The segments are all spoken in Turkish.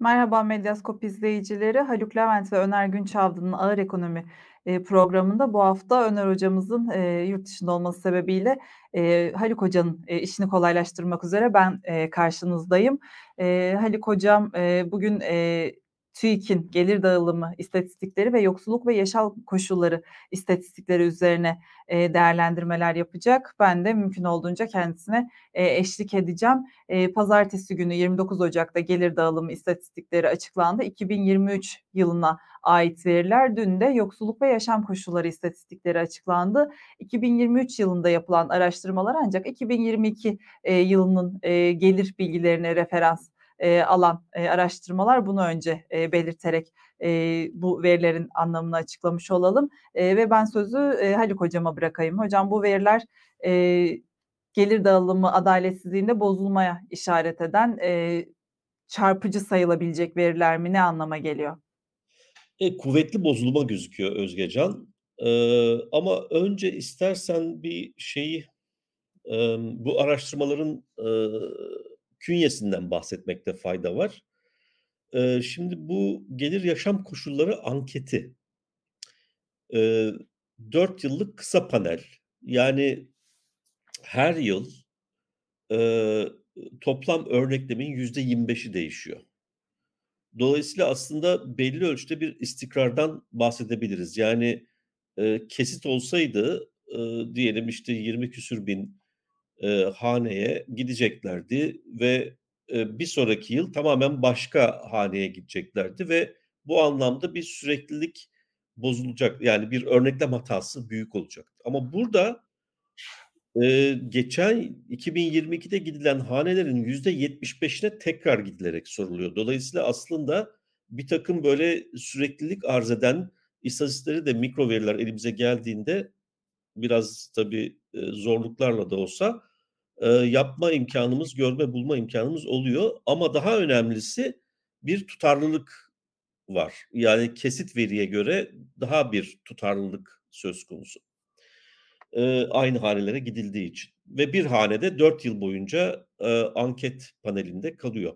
Merhaba Medyaskop izleyicileri. Haluk Levent ve Öner Günçavlı'nın Ağır Ekonomi programında bu hafta Öner hocamızın yurt dışında olması sebebiyle Haluk hocanın işini kolaylaştırmak üzere ben karşınızdayım. Haluk hocam bugün TÜİK'in gelir dağılımı istatistikleri ve yoksulluk ve yaşam koşulları istatistikleri üzerine eee, değerlendirmeler yapacak. Ben de mümkün olduğunca kendisine eee, eşlik edeceğim. Eee, pazartesi günü 29 Ocak'ta gelir dağılımı istatistikleri açıklandı. 2023 yılına ait veriler. Dün de yoksulluk ve yaşam koşulları istatistikleri açıklandı. 2023 yılında yapılan araştırmalar ancak 2022 eee, yılının eee, gelir bilgilerine referans eee, alan eee, araştırmalar. Bunu önce eee, belirterek eee, bu verilerin anlamını açıklamış olalım. Eee, ve ben sözü eee, Haluk hocama bırakayım. Hocam bu veriler eee, gelir dağılımı adaletsizliğinde bozulmaya işaret eden eee, çarpıcı sayılabilecek veriler mi? Ne anlama geliyor? E, kuvvetli bozulma gözüküyor Özgecan. Eee, ama önce istersen bir şeyi, emm, bu araştırmaların, ııı, künyesinden bahsetmekte fayda var. Eee, şimdi bu gelir yaşam koşulları anketi. Eee, 4 yıllık kısa panel. Yani her yıl, eee, toplam örneklemin %25'i değişiyor. Dolayısıyla aslında belli ölçüde bir istikrardan bahsedebiliriz. Yani, eee, kesit olsaydı, ııı, diyelim, işte, 20 küsur bin, eee, haneye gideceklerdi ve, eee, bir sonraki yıl tamamen başka haneye gideceklerdi ve bu anlamda bir süreklilik bozulacak. Yani bir örneklem hatası büyük olacaktı. Ama burada, eee, geçen 2022'de gidilen hanelerin %75'ine tekrar gidilerek soruluyor. Dolayısıyla aslında birtakım böyle süreklilik arz eden istatistikleri de mikro veriler elimize geldiğinde biraz tabii, zorluklarla da olsa, eee, yapma imkânımız, görme, bulma imkânımız oluyor. Ama daha önemlisi bir tutarlılık var. Yani kesit veriye göre daha bir tutarlılık söz konusu. Eee, aynı hanelere gidildiği için ve bir hane de 4 yıl boyunca, eee, anket panelinde kalıyor.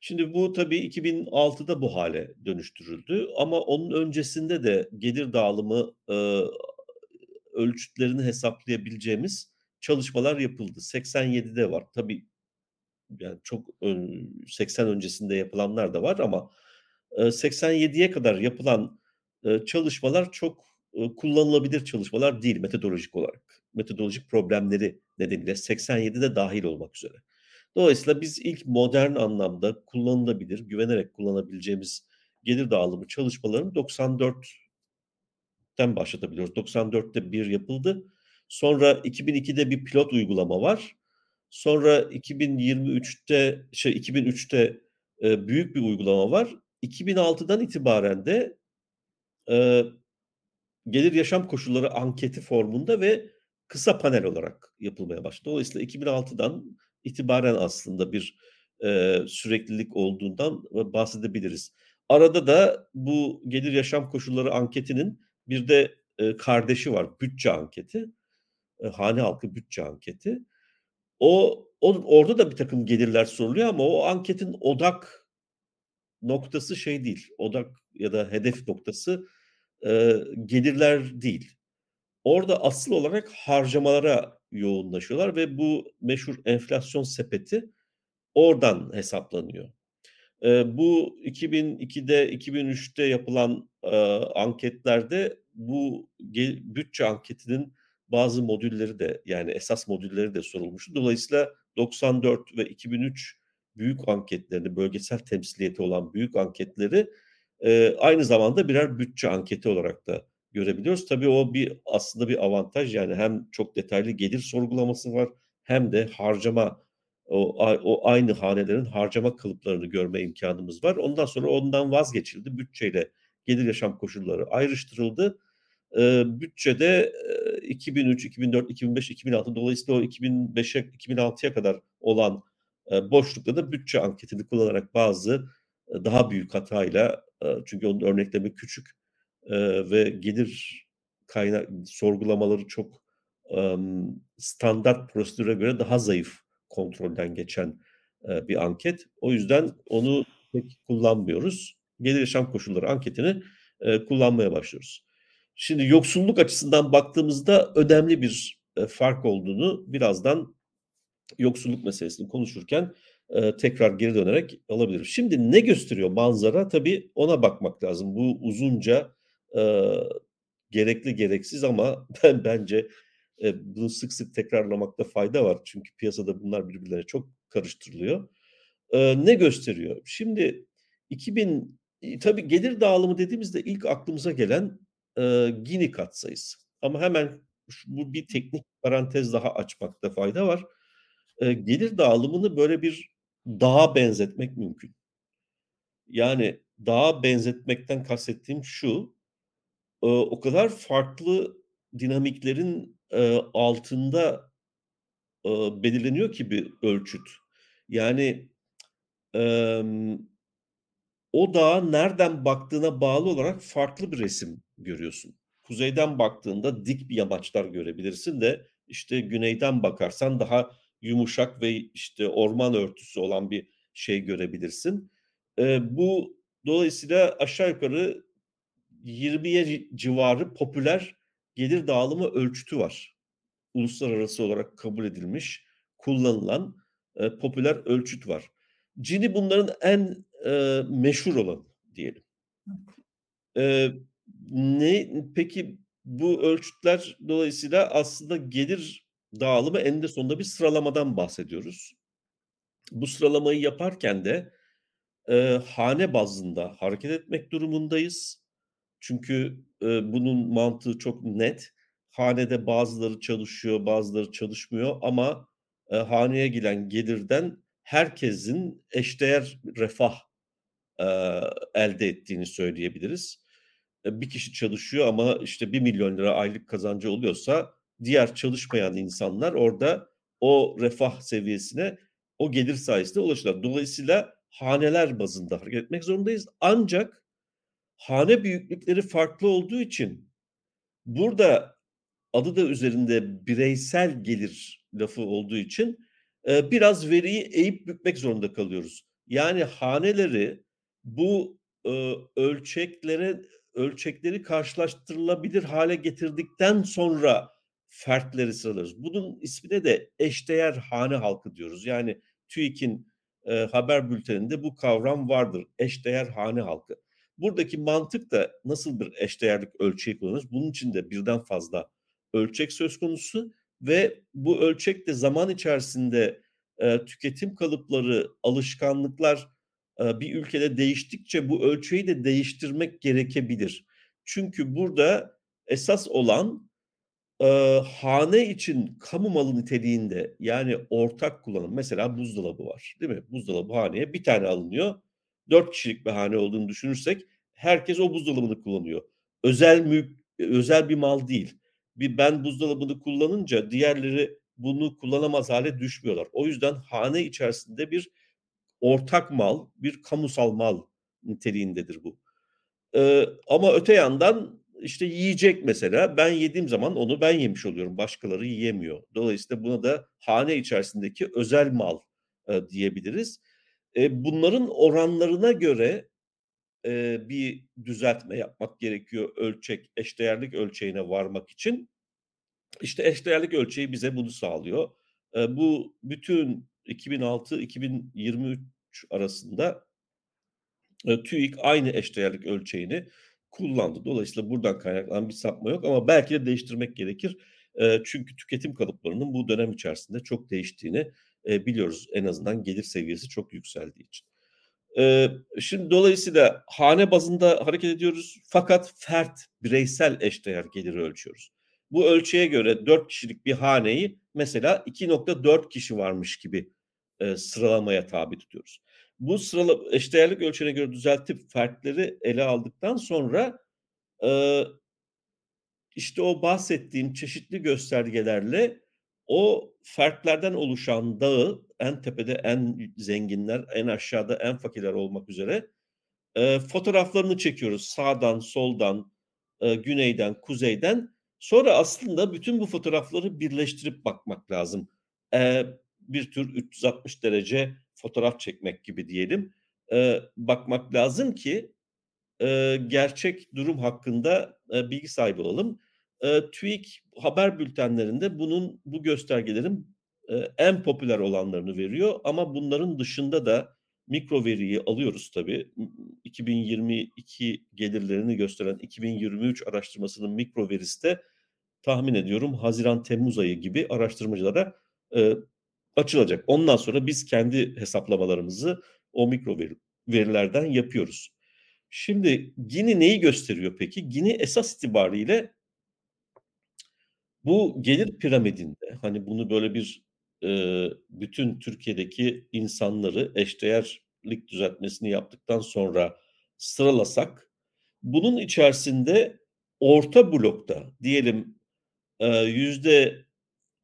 Şimdi bu tabii 2006'da bu hâle dönüştürüldü ama onun öncesinde de gelir dağılımı, ııı, ölçütlerini hesaplayabileceğimiz çalışmalar yapıldı. 87'de var. Tabii, yani çok ön 80 öncesinde yapılanlar da var ama, eee, 87'ye kadar yapılan, eee, çalışmalar çok, ııı, kullanılabilir çalışmalar değil metodolojik olarak. Metodolojik problemleri nedeniyle 87'de dâhil olmak üzere. Dolayısıyla biz ilk modern anlamda kullanılabilir, güvenerek kullanabileceğimiz gelir dağılımı çalışmalarını 94'ten başlatabiliyoruz. 94'te bir yapıldı. Sonra 2002'de bir pilot uygulama var. Sonra 2023'te şey 2003'te, eee, büyük bir uygulama var. 2006'dan itibaren de, eee, gelir yaşam koşulları anketi formunda ve kısa panel olarak yapılmaya başladı. Dolayısıyla 2006'dan itibaren aslında bir, eee, süreklilik olduğundan, bahsedebiliriz. Arada da bu gelir yaşam koşulları anketinin bir de, eee, kardeşi var, bütçe anketi. Eee, hane halkı bütçe anketi. O on orada da birtakım gelirler soruluyor ama o anketin odak noktası şey değil, odak ya da hedef noktası, eee, gelirler değil. Orada asıl olarak harcamalara yoğunlaşıyorlar ve bu meşhur enflasyon sepeti oradan hesaplanıyor. Eee, bu 2002'de, 2003'te yapılan, eee, anketlerde bu bütçe anketinin bazı modülleri de yani esas modülleri de sorulmuştu. Dolayısıyla 94 ve 2003 büyük anketlerini, bölgesel temsiliyeti olan büyük anketleri, eee, aynı zamanda birer bütçe anketi olarak da görebiliyoruz. Tabii o bir aslında bir avantaj yani hem çok detaylı gelir sorgulaması var hem de harcama o o aynı hanelerin harcama kalıplarını görme imkânımız var. Ondan sonra ondan vazgeçildi. Bütçeyle gelir yaşam koşulları ayrıştırıldı. Eee, bütçede, eee, 2003, 2004, 2005, 2006 dolayısıyla o 2005'e 2006'ya kadar olan, eee, boşlukta da bütçe anketini kullanarak bazı, eee, daha büyük hatayla, eee, çünkü onun örneklemi küçük, eee, ve gelir kaynak sorgulamaları çok, emm, standart prosedüre göre daha zayıf kontrolden geçen, eee, bir anket. O yüzden onu pek kullanmıyoruz. Gelir yaşam koşulları anketini, eee, kullanmaya başlıyoruz. Şimdi yoksulluk açısından baktığımızda önemli bir, eee, fark olduğunu birazdan yoksulluk meselesini konuşurken, eee, tekrar geri dönerek alabilirim. Şimdi ne gösteriyor manzara? Tabii ona bakmak lazım. Bu uzunca, eee, gerekli gereksiz ama ben bence, bunu sık sık tekrarlamakta fayda var. Çünkü piyasada bunlar birbirlerine çok karıştırılıyor. Ne gösteriyor? Şimdi 2000 iii, tabii gelir dağılımı dediğimizde ilk aklımıza gelen, eee, Gini katsayısı. Ama hemen bu bir teknik parantez daha açmakta fayda var. Eee, gelir dağılımını böyle bir dağa benzetmek mümkün. Yani dağa benzetmekten kastettiğim şu, eee, o kadar farklı dinamiklerin, eee, altında, eee, belirleniyor ki bir ölçüt. Yani, emm, o dağa nereden baktığına bağlı olarak farklı bir resim görüyorsun. Kuzeyden baktığında dik bir yamaçlar görebilirsin de, işte, güneyden bakarsan daha yumuşak ve, işte, orman örtüsü olan bir şey görebilirsin. Eee, bu dolayısıyla aşağı yukarı 20'ye ci civarı popüler gelir dağılımı ölçütü var. Uluslararası olarak kabul edilmiş, kullanılan, eee, popüler ölçüt var. Gini bunların en, eee, meşhur olanı diyelim. Eee, ne peki bu ölçütler dolayısıyla aslında gelir dağılımı eninde sonunda bir sıralamadan bahsediyoruz. Bu sıralamayı yaparken de, eee, hane bazında hareket etmek durumundayız. Çünkü, eee, bunun mantığı çok net. Hanede bazıları çalışıyor, bazıları çalışmıyor ama, eee, haneye gelen gelirden herkesin eşdeğer refah, eee, elde ettiğini söyleyebiliriz. Eee, bir kişi çalışıyor ama, işte, ₺1.000.000 aylık kazancı oluyorsa diğer çalışmayan insanlar orada o refah seviyesine o gelir sayesinde ulaşırlar. Dolayısıyla haneler bazında hareket etmek zorundayız. Ancak hane büyüklükleri farklı olduğu için burada adı da üzerinde bireysel gelir lafı olduğu için, biraz veriyi eğip bükmek zorunda kalıyoruz. Yani haneleri bu, ııı, ölçeklere ölçekleri karşılaştırılabilir hâle getirdikten sonra fertleri sıralıyoruz. Bunun ismine de eşdeğer hane halkı diyoruz. Yani TÜİK'in, eee, haber bülteninde bu kavram vardır, eşdeğer hane halkı. Buradaki mantık da nasıl bir eşdeğerlik ölçeği kullanıyoruz? Bunun için de birden fazla ölçek söz konusu ve bu ölçek de zaman içerisinde, eee, tüketim kalıpları, alışkanlıklar, bir ülkede değiştikçe bu ölçeği de değiştirmek gerekebilir. Çünkü burada esas olan, eee, hane için kamu malı niteliğinde, yani ortak kullanım, mesela buzdolabı var, değil mi? Buzdolabı haneye 1 tane alınıyor. 4 kişilik bir hane olduğunu düşünürsek herkes o buzdolabını kullanıyor. Özel mülk, özel bir mal değil. Bir ben buzdolabını kullanınca diğerleri bunu kullanamaz hâle düşmüyorlar. O yüzden hane içerisinde bir ortak mal, bir kamusal mal niteliğindedir bu. Eee, ama öte yandan, işte, yiyecek mesela, ben yediğim zaman onu ben yemiş oluyorum, başkaları yiyemiyor. Dolayısıyla buna da hane içerisindeki özel mal, eee, diyebiliriz. Eee, bunların oranlarına göre, eee, bir düzeltme yapmak gerekiyor ölçek, eşdeğerlik ölçeğine varmak için. İşte, eşdeğerlik ölçeği bize bunu sağlıyor. Eee, bu bütün 2006-2023 arasında eee, TÜİK aynı eşdeğerlik ölçeğini kullandı. Dolayısıyla buradan kaynaklanan bir sapma yok ama belki de değiştirmek gerekir. Eee, çünkü tüketim kalıplarının bu dönem içerisinde çok değiştiğini, eee, biliyoruz. En azından gelir seviyesi çok yükseldiği için. Şimdi dolayısıyla hane bazında hareket ediyoruz fakat fert, bireysel eşdeğer geliri ölçüyoruz. Bu ölçeğe göre 4 kişilik bir haneyi mesela 2.4 kişi varmış gibi, eee, sıralamaya tabi tutuyoruz. Bu sırala eşdeğerlik ölçeğine göre düzeltip fertleri ele aldıktan sonra, eee işte, o bahsettiğim çeşitli göstergelerle o fertlerden oluşan dağı en tepede en zenginler, en aşağıda en fakirler olmak üzere, eee, fotoğraflarını çekiyoruz sağdan, soldan, eee, güneyden, kuzeyden. Sonra aslında bütün bu fotoğrafları birleştirip bakmak lazım. Eee, bir tür 360 derece fotoğraf çekmek gibi diyelim. eee, bakmak lazım ki, eee, gerçek durum hakkında, eee, bilgi sahibi olalım. Eee, TÜİK haber bültenlerinde bunun bu göstergelerin, eee, en popüler olanlarını veriyor ama bunların dışında da mikro veriyi alıyoruz tabii. M 2022 gelirlerini gösteren 2023 araştırmasının mikro verisi de tahmin ediyorum haziran-temmuz ayı gibi araştırmacılara, eee, açılacak. Ondan sonra biz kendi hesaplamalarımızı o mikro veri verilerden yapıyoruz. Şimdi Gini neyi gösteriyor peki? Gini esas itibariyle bu gelir piramidinde, hani, bunu böyle bir, eee, bütün Türkiye'deki insanları eşdeğerlik düzeltmesini yaptıktan sonra sıralasak, bunun içerisinde orta blokta diyelim,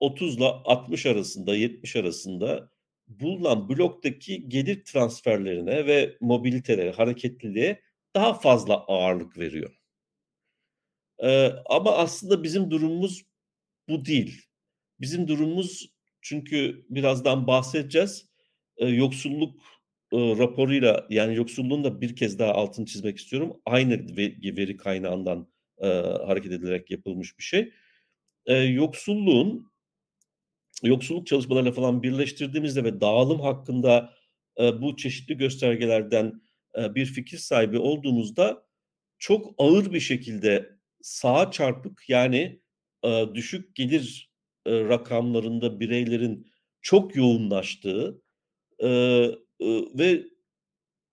eee, %30'la 60 arasında, 70 arasında bulunan bloktaki gelir transferlerine ve mobilitelere, hareketliliğe daha fazla ağırlık veriyor. Eee, ama aslında bizim durumumuz bu değil. Bizim durumumuz çünkü birazdan bahsedeceğiz, eee, yoksulluk, ııı, raporuyla, yani, yoksulluğun da bir kez daha altını çizmek istiyorum, aynı ve veri kaynağından, eee, hareket edilerek yapılmış bir şey. Eee, yoksulluğun yoksulluk çalışmalarıyla falan birleştirdiğimizde ve dağılım hakkında, eee, bu çeşitli göstergelerden, eee, bir fikir sahibi olduğumuzda çok ağır bir şekilde sağa çarpık, yani, eee, düşük gelir, eee, rakamlarında bireylerin çok yoğunlaştığı, eee, ııı, ve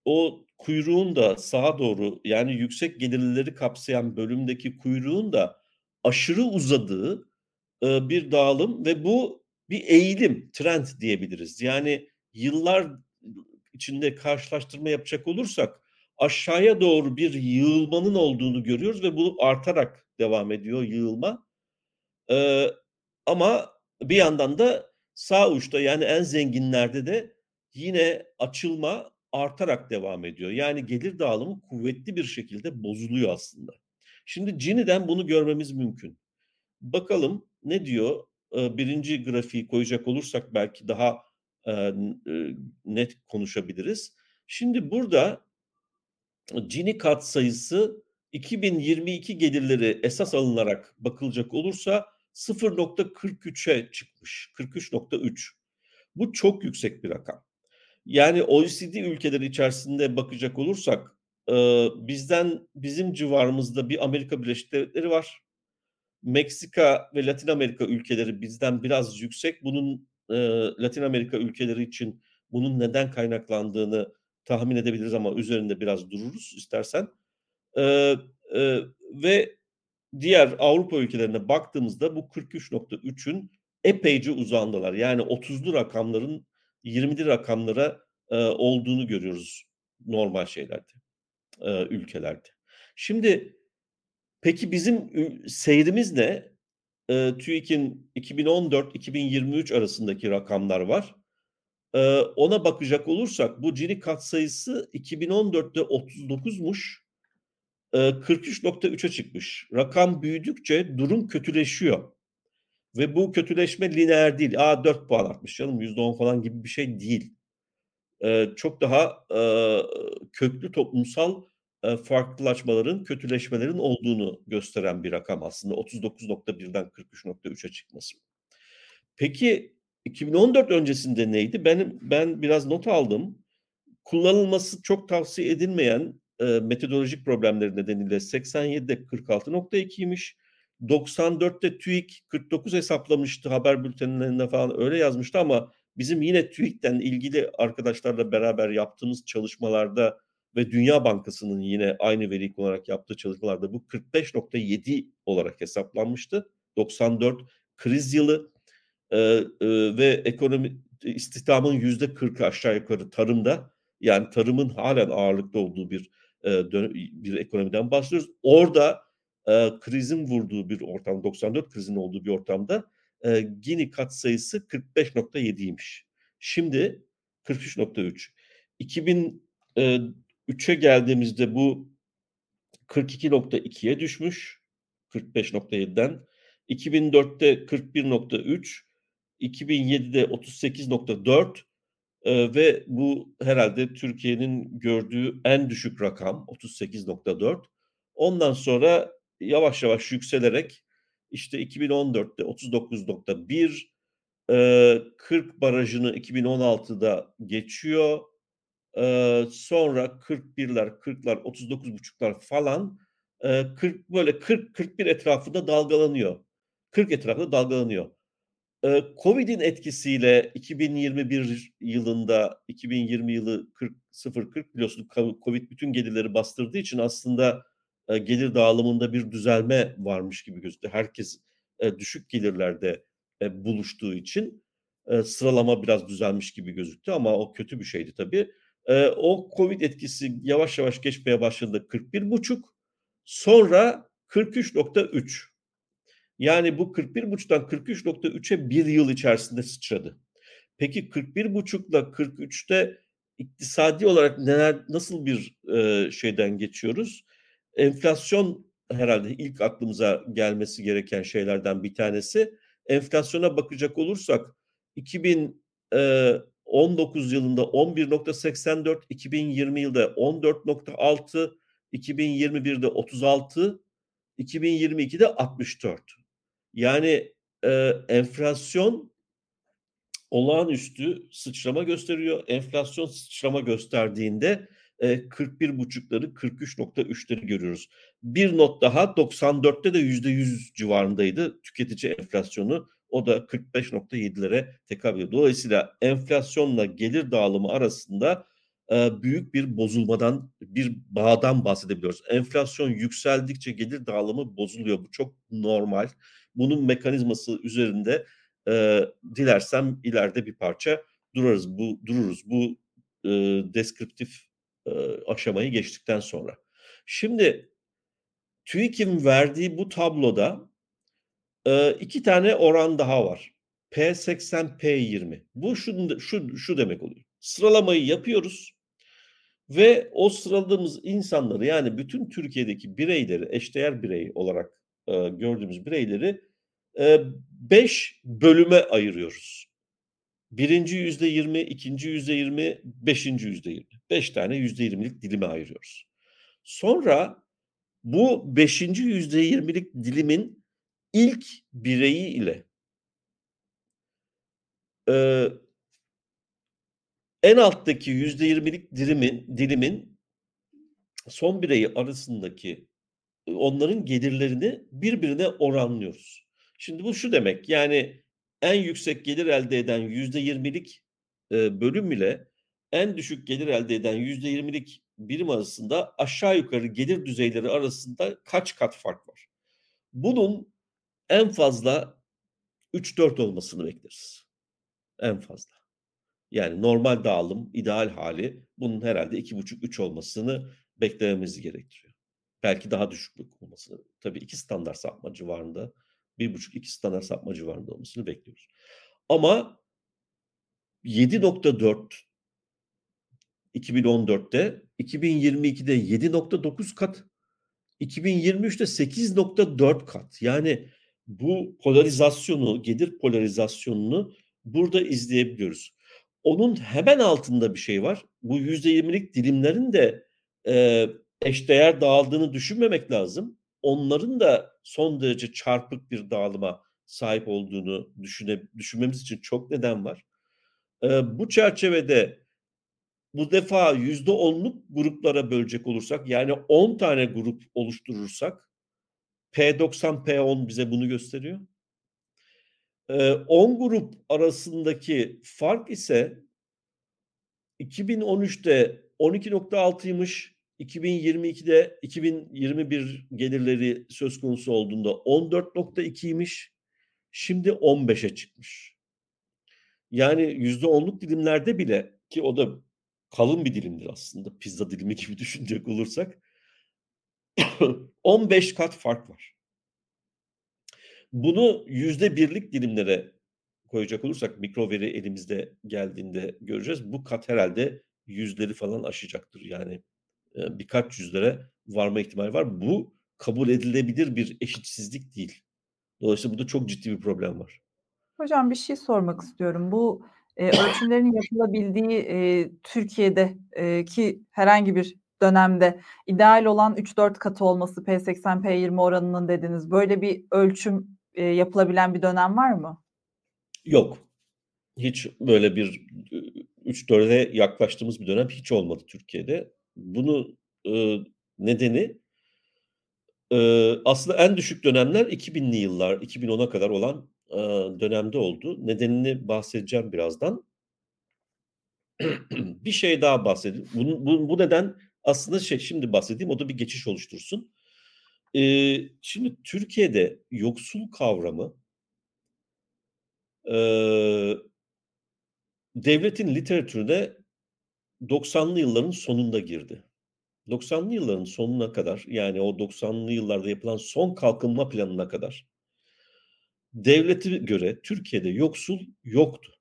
o kuyruğun da sağa doğru, yani, yüksek gelirlileri kapsayan bölümdeki kuyruğun da aşırı uzadığı, eee, bir dağılım ve bu bir eğilim, trend diyebiliriz. Yani, yıllar içinde karşılaştırma yapacak olursak aşağıya doğru bir yığılmanın olduğunu görüyoruz ve bu artarak devam ediyor yığılma. Eee, ama bir yandan da sağ uçta, yani, en zenginlerde de yine açılma artarak devam ediyor. Yani, gelir dağılımı kuvvetli bir şekilde bozuluyor aslında. Şimdi Gini'den bunu görmemiz mümkün. Bakalım ne diyor? Eee, 1'inci grafiği koyacak olursak belki daha, net konuşabiliriz. Şimdi burada Gini katsayısı 2022 gelirleri esas alınarak bakılacak olursa 0.43'e çıkmış, 43.3. Bu çok yüksek bir rakam. Yani, OECD ülkeleri içerisinde bakacak olursak, bizden bizim civarımızda bir Amerika Birleşik Devletleri var. Meksika ve Latin Amerika ülkeleri bizden biraz yüksek. Bunun, eee, Latin Amerika ülkeleri için bunun neden kaynaklandığını tahmin edebiliriz ama üzerinde biraz dururuz istersen. Eee, eee, ve diğer Avrupa ülkelerine baktığımızda bu 43.3'ün epeyce uzağındalar. Yani 30'lu rakamların 20'li rakamlara, eee, olduğunu görüyoruz normal şeylerde, eee, ülkelerde. Şimdi peki bizim seyrimiz ne? Eee, TÜİK'in 2014-2023 arasındaki rakamlar var. Eee, ona bakacak olursak bu Gini katsayısı 2014'te 39'muş, eee, 43.3'e çıkmış. Rakam büyüdükçe durum kötüleşiyor ve bu kötüleşme lineer değil. A, 4 puan artmış canım, %10 falan gibi bir şey değil. Eee, çok daha, eee, köklü toplumsal, farklılaşmaların, kötüleşmelerin olduğunu gösteren bir rakam aslında 39.1'den 43.3'e çıkması. Peki 2014 öncesinde neydi? Benim ben biraz not aldım. Kullanılması çok tavsiye edilmeyen, eee, metodolojik problemleri nedeniyle 87'de 46.2'ymiş. 94'te TÜİK 49 hesaplamıştı, haber bültenlerinde falan öyle yazmıştı ama bizim yine TÜİK'ten ilgili arkadaşlarla beraber yaptığımız çalışmalarda ve Dünya Bankası'nın yine aynı veriyi kullanarak yaptığı çalışmalarda bu 45.7 olarak hesaplanmıştı. 94 kriz yılı, eee, ııı, ve ekonomi istihdamın %40'ı aşağı yukarı tarımda. Yani, tarımın hâlen ağırlıkta olduğu bir, dö bir ekonomiden bahsediyoruz. Orada, eee, krizin vurduğu bir ortam, 94 krizinin olduğu bir ortamda, eee, Gini katsayısı 45.7'ymiş. Şimdi 43.3. 2000 eee, 3'e geldiğimizde bu 42.2'ye düşmüş 45.7'den. 2004'te 41.3, 2007'de 38.4, Eee, ve bu herhâlde Türkiye'nin gördüğü en düşük rakam 38.4. Ondan sonra yavaş yavaş yükselerek, işte, 2014'te 39.1, eee, 40 barajını 2016'da geçiyor. Eee, sonra 41'ler, 40'lar, 39.5'lar falan, eee, 40 böyle 40-41 etrafında dalgalanıyor. 40 etrafında dalgalanıyor. Eee, COVID'in etkisiyle 2021 yılında, 2020 yılı 40-0-40 biliyorsun kav COVID bütün gelirleri bastırdığı için aslında, eee, gelir dağılımında bir düzelme varmış gibi gözüktü. Herkes, eee, düşük gelirlerde, eee, buluştuğu için, eee, sıralama biraz düzelmiş gibi gözüktü ama o kötü bir şeydi tabii. Eee, o COVID etkisi yavaş yavaş geçmeye başladığında 41.5 sonra 43.3. Yani bu 41.5'tan 43.3'e 1 yıl içerisinde sıçradı. Peki 41.5'la 43'te iktisadi olarak neler nasıl bir, eee, şeyden geçiyoruz? Enflasyon herhâlde ilk aklımıza gelmesi gereken şeylerden bir tanesi. Enflasyona bakacak olursak 2000 eee, 19 yılında 11.84, 2020 yılında 14.6, 2021'de 36, 2022'de 64. Yani, eee, enflasyon olağanüstü sıçrama gösteriyor. Enflasyon sıçrama gösterdiğinde, eee, 41.5'ları 43.3'leri görüyoruz. Bir not daha 94'te de %100 civarındaydı tüketici enflasyonu. O da 45.7'lere tekabül ediyor. Dolayısıyla enflasyonla gelir dağılımı arasında, eee, büyük bir bozulmadan, bir bağdan bahsedebiliyoruz. Enflasyon yükseldikçe gelir dağılımı bozuluyor. Bu çok normal. Bunun mekanizması üzerinde, eee, dilersem ileride bir parça durarız. Bu dururuz. Bu, ııı, deskriptif, eee, aşamayı geçtikten sonra. Şimdi TÜİK'in verdiği bu tabloda, eee, 2 tane oran daha var. P80, P20. Bu şunu şu şu demek oluyor. Sıralamayı yapıyoruz ve o sıraladığımız insanları, yani bütün Türkiye'deki bireyleri, eşdeğer birey olarak, eee, gördüğümüz bireyleri, eee, 5 bölüme ayırıyoruz. 1'inci %20, 2'nci %20, 5'inci %20. 5 tane %20'lik dilime ayırıyoruz. Sonra bu 5'inci %20'lik dilimin ilk bireyi ile eee en alttaki %20'lik dilimin dilimin son bireyi arasındaki, onların gelirlerini birbirine oranlıyoruz. Şimdi bu şu demek, yani en yüksek gelir elde eden %20'lik, eee, bölüm ile en düşük gelir elde eden %20'lik birim arasında aşağı yukarı gelir düzeyleri arasında kaç kat fark var? Bunun en fazla 3-4 olmasını bekleriz. En fazla. Yani normal dağılım, ideal hâli bunun herhâlde 2,5-3 olmasını beklememiz gerektiriyor. Belki daha düşük olmasını. Tabii 2 standart sapma civarında, 1,5-2 standart sapma civarında olmasını bekliyoruz. Ama 7.4 2014'te, 2022'de 7.9 kat, 2023'te 8.4 kat. Yani bu polarizasyonu, gelir polarizasyonunu burada izleyebiliyoruz. Onun hemen altında bir şey var. Bu %20'lik dilimlerin de, eee, eşdeğer dağıldığını düşünmemek lazım. Onların da son derece çarpık bir dağılıma sahip olduğunu düşüne düşünmemiz için çok neden var. Eee, bu çerçevede bu defa %10'luk gruplara bölecek olursak, yani 10 tane grup oluşturursak P90, P10 bize bunu gösteriyor. Eee, 10 grup arasındaki fark ise 2013'te 12.6'ymış, 2022'de 2021 gelirleri söz konusu olduğunda 14.2'ymiş, şimdi 15'e çıkmış. Yani %10'luk dilimlerde bile ki o da kalın bir dilimdir aslında pizza dilimi gibi düşünecek olursak 15 kat fark var. Bunu %1'lik dilimlere koyacak olursak mikro veri elimizde geldiğinde göreceğiz. Bu kat herhâlde yüzleri falan aşacaktır. Yani, eee, birkaç yüzlere varma ihtimali var. Bu kabul edilebilir bir eşitsizlik değil. Dolayısıyla burada çok ciddi bir problem var. Hocam bir şey sormak istiyorum. Bu, eee, ölçümlerin yapılabildiği, eee, Türkiye'de eee, ki herhangi bir dönemde ideal olan 3-4 katı olması P80-P20 oranının dediniz. Böyle bir ölçüm, eee, yapılabilen bir dönem var mı? Yok. Hiç böyle bir, ııı, 3-4'e yaklaştığımız bir dönem hiç olmadı Türkiye'de. Bunu, ııı, nedeni Iıı, aslında en düşük dönemler 2000'li yıllar, 2010'a kadar olan, ııı, dönemde oldu. Nedenini bahsedeceğim birazdan. Bir şey daha bahsedeyim. Bunun bu bu neden aslında şey, şimdi bahsedeyim, o da bir geçiş oluştursun. Eee, şimdi Türkiye'de yoksul kavramı ııı devletin literatürüne 90'lı yılların sonunda girdi. 90'lı yılların sonuna kadar, yani o 90'lı yıllarda yapılan son kalkınma planına kadar devlete göre Türkiye'de yoksul yoktu.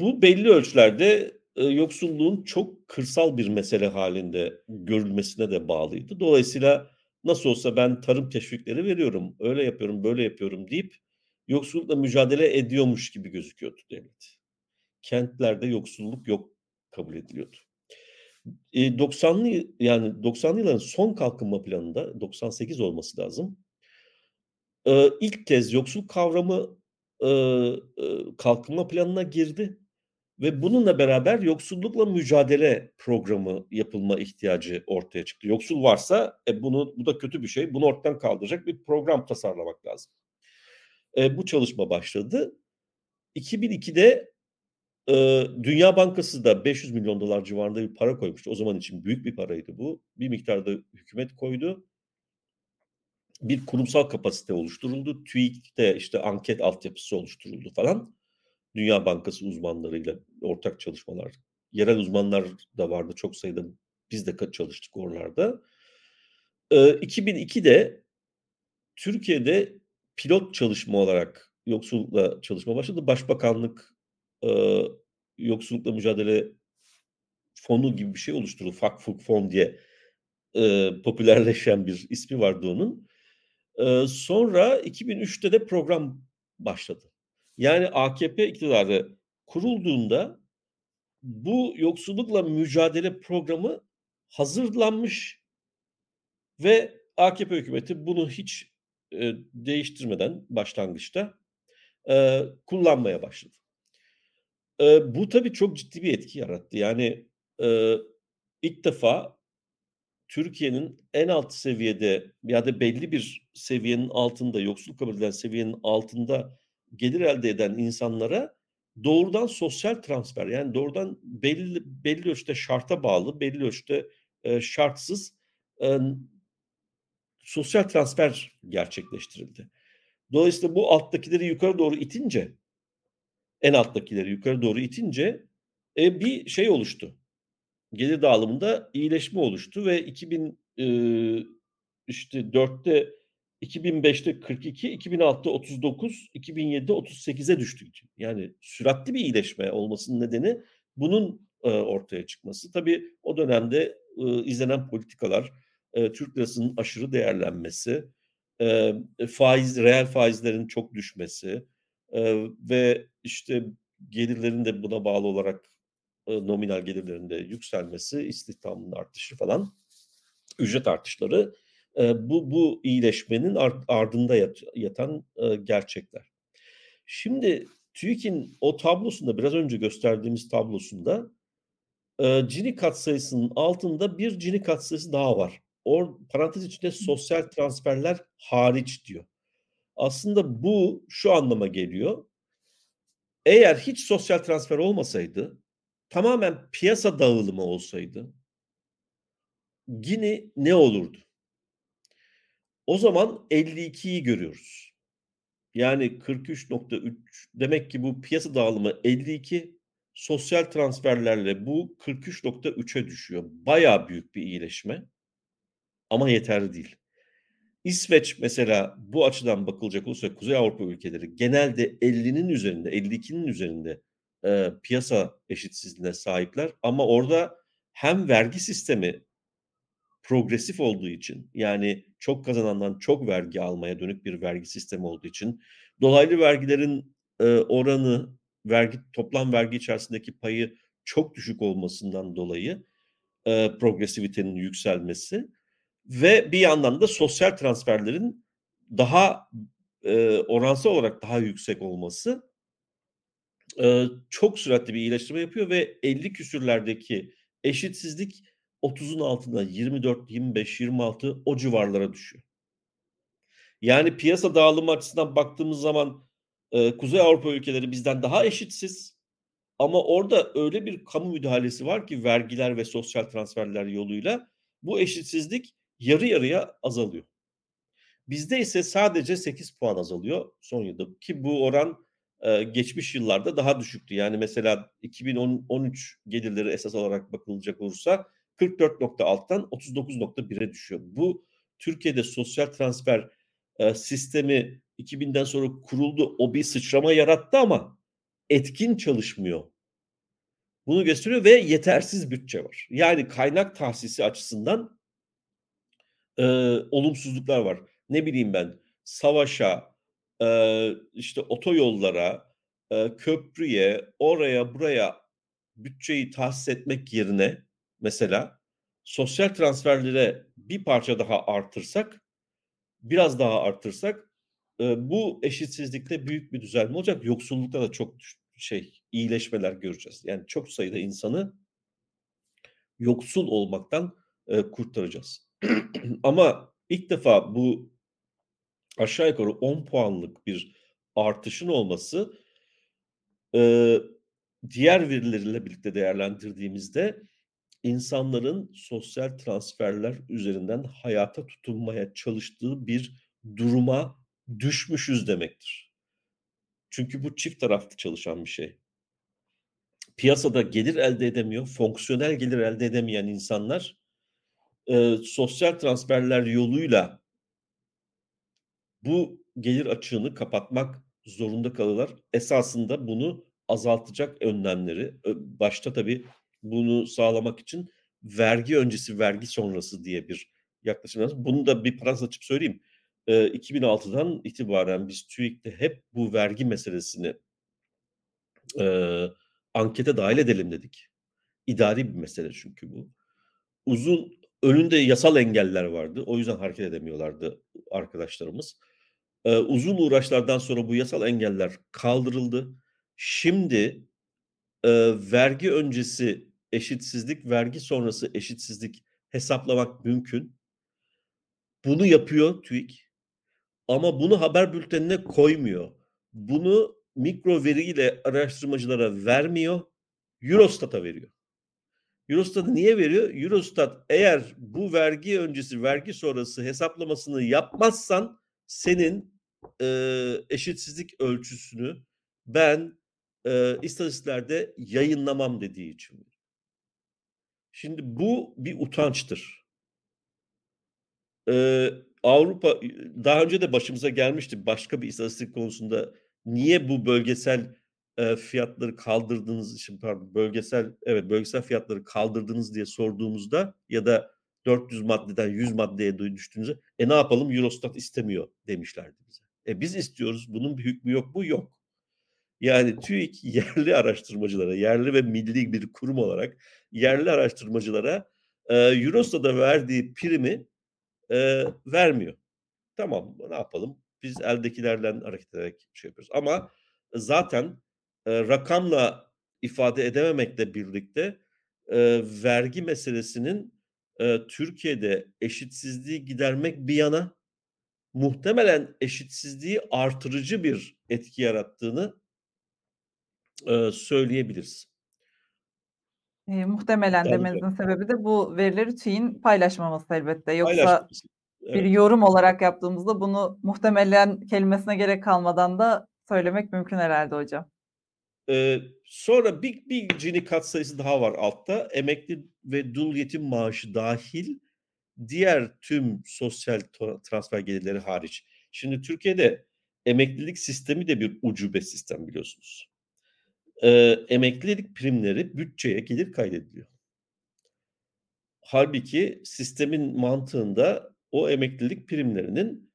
Bu belli ölçülerde, yoksulluğun çok kırsal bir mesele hâlinde görülmesine de bağlıydı. Dolayısıyla nasıl olsa ben tarım teşvikleri veriyorum, öyle yapıyorum, böyle yapıyorum deyip yoksullukla mücadele ediyormuş gibi gözüküyordu devlet. Kentlerde yoksulluk yok kabul ediliyordu. Eee, 90'lı y yani 90'lı yılların son kalkınma planında, 98 olması lazım. İlk kez yoksul kavramı, kalkınma planına girdi ve bununla beraber yoksullukla mücadele programı yapılma ihtiyacı ortaya çıktı. Yoksul varsa, e, bunu bu da kötü bir şey. Bunu ortadan kaldıracak bir program tasarlamak lazım. Eee, bu çalışma başladı. 2002'de, ııı, Dünya Bankası da $500.000.000 civarında bir para koymuştu. O zaman için büyük bir paraydı bu. Bir miktar da hükümet koydu. Bir kurumsal kapasite oluşturuldu. TÜİK'te, işte, anket altyapısı oluşturuldu falan. Dünya Bankası uzmanlarıyla ortak çalışmalar. Yerel uzmanlar da vardı çok sayıda. Biz de çalıştık oralarda. Iıı, 2002'de Türkiye'de pilot çalışma olarak yoksullukla çalışma başladı. Başbakanlık, ııı, Yoksullukla Mücadele Fonu gibi bir şey oluşturuldu. Vakfı-Fon diye, ııı, popülerleşen bir ismi vardı onun. Iıı, sonra 2003'te de program başladı. Yani AKP iktidarı kurulduğunda bu yoksullukla mücadele programı hazırlanmış ve AKP hükümeti bunu hiç, eee, değiştirmeden başlangıçta, eee, kullanmaya başladı. Eee, bu tabii çok ciddi bir etki yarattı. Yani, ııı, ilk defa Türkiye'nin en alt seviyede ya da belli bir seviyenin altında, yoksulluk kabul edilen seviyenin altında gelir elde eden insanlara doğrudan sosyal transfer, yani doğrudan belli belli ölçüde şarta bağlı, belli ölçüde, eee, şartsız, ımm sosyal transfer gerçekleştirildi. Dolayısıyla bu alttakileri yukarı doğru itince en alttakileri yukarı doğru itince, eee, bir şey oluştu. Gelir dağılımında iyileşme oluştu ve 2000, ııı, işte 4'te 2005'te 42, 2006'da 39, 2007'de 38'e düştü. Yani süratli bir iyileşme olmasının nedeni bunun, ııı, ortaya çıkması. Tabii o dönemde, ııı, izlenen politikalar, eee, Türk lirasının aşırı değerlenmesi, eee, faiz reel faizlerin çok düşmesi, eee, ve işte gelirlerin de buna bağlı olarak, ııı, nominal gelirlerin de yükselmesi, istihdamın artışı falan, ücret artışları, bu bu iyileşmenin ardında yat yatan, gerçekler. Şimdi TÜİK'in o tablosunda, biraz önce gösterdiğimiz tablosunda, Gini katsayısının altında bir Gini katsayısı daha var. Or parantez içinde sosyal transferler hariç diyor. Aslında bu şu anlama geliyor: Eğer hiç sosyal transfer olmasaydı, tamamen piyasa dağılımı olsaydı Gini ne olurdu? O zaman 52'yi görüyoruz. Yani 43.3 demek ki bu piyasa dağılımı 52, sosyal transferlerle bu 43.3'e düşüyor. Bayağı büyük bir iyileşme ama yeterli değil. İsveç mesela bu açıdan bakılacak olursa Kuzey Avrupa ülkeleri genelde 50'nin üzerinde, 52'nin üzerinde, eee, piyasa eşitsizliğine sahipler ama orada hem vergi sistemi progresif olduğu için, yani çok kazanandan çok vergi almaya dönük bir vergi sistemi olduğu için, dolaylı vergilerin, eee, oranı vergi toplam vergi içerisindeki payı çok düşük olmasından dolayı, eee, progresivitenin yükselmesi ve bir yandan da sosyal transferlerin daha, eee, oransal olarak daha yüksek olması eee, çok süratli bir iyileştirme yapıyor ve 50 küsurlerdeki eşitsizlik 30'un altına 24, 25, 26 o civarlara düşüyor. Yani piyasa dağılımı açısından baktığımız zaman, eee, Kuzey Avrupa ülkeleri bizden daha eşitsiz ama orada öyle bir kamu müdahalesi var ki vergiler ve sosyal transferler yoluyla bu eşitsizlik yarı yarıya azalıyor. Bizde ise sadece 8 puan azalıyor son yılda ki bu oran, eee, geçmiş yıllarda daha düşüktü. Yani mesela 2010 13 gelirleri esas alarak bakılacak olursa 44.6'dan 39.1'e düşüyor. Bu Türkiye'de sosyal transfer, eee, sistemi 2000'den sonra kuruldu. O bir sıçrama yarattı ama etkin çalışmıyor. Bunu gösteriyor ve yetersiz bütçe var. Yani kaynak tahsisi açısından, eee, olumsuzluklar var. Ne bileyim ben, savaşa, eee, işte otoyollara, eee, köprüye, oraya buraya bütçeyi tahsis etmek yerine mesela sosyal transferlere bir parça daha artırsak, biraz daha artırsak, eee, bu eşitsizlikte büyük bir düzelme olacak. Yoksullukta da çok şey, iyileşmeler göreceğiz. Yani çok sayıda insanı yoksul olmaktan, eee, kurtaracağız. Ama ilk defa bu aşağı yukarı 10 puanlık bir artışın olması, eee, diğer verilerle birlikte değerlendirdiğimizde insanların sosyal transferler üzerinden hayata tutunmaya çalıştığı bir duruma düşmüşüz demektir. Çünkü bu çift taraflı çalışan bir şey. Piyasada gelir elde edemiyor, fonksiyonel gelir elde edemeyen insanlar, eee, sosyal transferler yoluyla bu gelir açığını kapatmak zorunda kalırlar. Esasında bunu azaltacak önlemleri, başta tabii bunu sağlamak için vergi öncesi, vergi sonrası diye bir yaklaşım lazım. Bunu da bir parantez açıp söyleyeyim. Eee, 2006'dan itibaren biz TÜİK'te hep bu vergi meselesini eee, ankete dâhil edelim dedik. İdari bir mesele çünkü bu. Uzun önünde yasal engeller vardı. O yüzden hareket edemiyorlardı arkadaşlarımız. Eee, uzun uğraşlardan sonra bu yasal engeller kaldırıldı. Şimdi, eee, vergi öncesi eşitsizlik, vergi sonrası eşitsizlik hesaplamak mümkün. Bunu yapıyor TÜİK ama bunu haber bültenine koymuyor. Bunu mikro veriyle araştırmacılara vermiyor, Eurostat'a veriyor. Eurostat'a niye veriyor? Eurostat eğer bu vergi öncesi, vergi sonrası hesaplamasını yapmazsan senin, eee, eşitsizlik ölçüsünü ben, eee, istatistiklerde yayınlamam dediği için. Şimdi bu bir utançtır. Eee, Avrupa daha önce de başımıza gelmişti başka bir istatistik konusunda. Niye bu bölgesel, eee, fiyatları kaldırdınız için pardon, bölgesel evet, bölgesel fiyatları kaldırdınız diye sorduğumuzda ya da 400 maddeden 100 maddeye dü düştüğünüzde, "E, ne yapalım Eurostat istemiyor." demişlerdi bize. E, biz istiyoruz. Bunun bir hükmü yok mu? Yok. Yani TÜİK yerli araştırmacılara, yerli ve milli bir kurum olarak yerli araştırmacılara, eee, Eurostat'a verdiği primi, eee, vermiyor. Tamam, ne yapalım? Biz eldekilerle hareket ederek şey yapıyoruz ama zaten, eee, rakamla ifade edememekle birlikte, eee, vergi meselesinin, eee, Türkiye'de eşitsizliği gidermek bir yana, muhtemelen eşitsizliği artırıcı bir etki yarattığını eee, söyleyebiliriz. Eee, muhtemelen Bence. demenizin sebebi de bu verileri TÜİK'in paylaşmaması elbette. Yoksa Paylaşmaması. bir Evet. yorum olarak yaptığımızda bunu muhtemelen kelimesine gerek kalmadan da söylemek mümkün herhâlde hocam. Eee, sonra bir bir Gini katsayısı daha var altta. Emekli ve dul yetim maaşı dâhil diğer tüm sosyal transfer gelirleri hariç. Şimdi Türkiye'de emeklilik sistemi de bir ucube sistem biliyorsunuz. Eee, emeklilik primleri bütçeye gelir kaydediliyor. Hâlbuki sistemin mantığında o emeklilik primlerinin,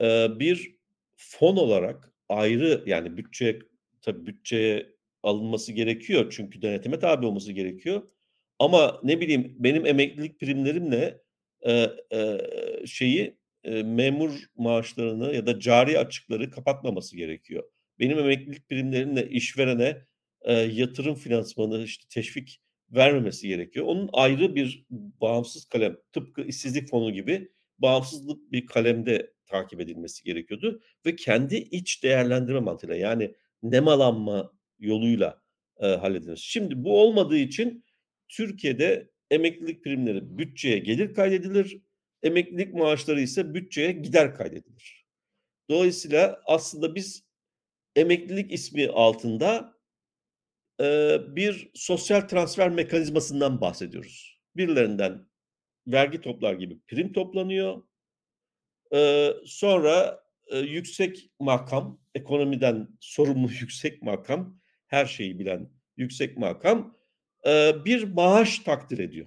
eee, bir fon olarak ayrı yani bütçeye tabii bütçeye alınması gerekiyor çünkü denetime tabi olması gerekiyor. Ama ne bileyim benim emeklilik primlerimle, eee, eee, şeyi, eee, memur maaşlarını ya da cari açıkları kapatmaması gerekiyor. Benim emeklilik primlerimle işverene, eee, yatırım finansmanı, işte, teşvik vermemesi gerekiyor. Onun ayrı bir bağımsız kalem, tıpkı işsizlik fonu gibi bağımsızlık bir kalemde takip edilmesi gerekiyordu ve kendi iç değerlendirme mantığıyla yani nemalanma yoluyla, eee, halledilmesi. Şimdi bu olmadığı için Türkiye'de emeklilik primleri bütçeye gelir kaydedilir, emeklilik maaşları ise bütçeye gider kaydedilir. Dolayısıyla aslında biz emeklilik ismi altında, eee, bir sosyal transfer mekanizmasından bahsediyoruz. Birilerinden vergi toplar gibi prim toplanıyor. Eee, sonra, eee, yüksek makam, ekonomiden sorumlu yüksek makam, her şeyi bilen yüksek makam, eee, bir maaş takdir ediyor.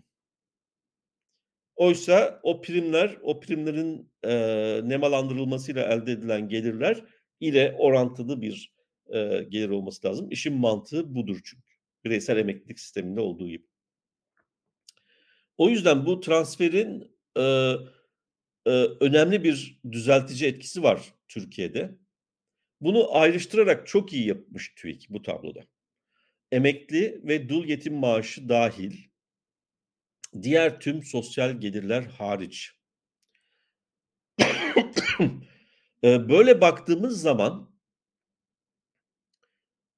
Oysa o primler, o primlerin, eee, nemalandırılmasıyla elde edilen gelirler ile orantılı bir, eee, gelir olması lazım. İşin mantığı budur çünkü. Bireysel emeklilik sisteminde olduğu gibi. O yüzden bu transferin, eee, eee, önemli bir düzeltici etkisi var Türkiye'de. Bunu ayrıştırarak çok iyi yapmış TÜİK bu tabloda. Emekli ve dul yetim maaşı dâhil diğer tüm sosyal gelirler hariç. Böyle baktığımız zaman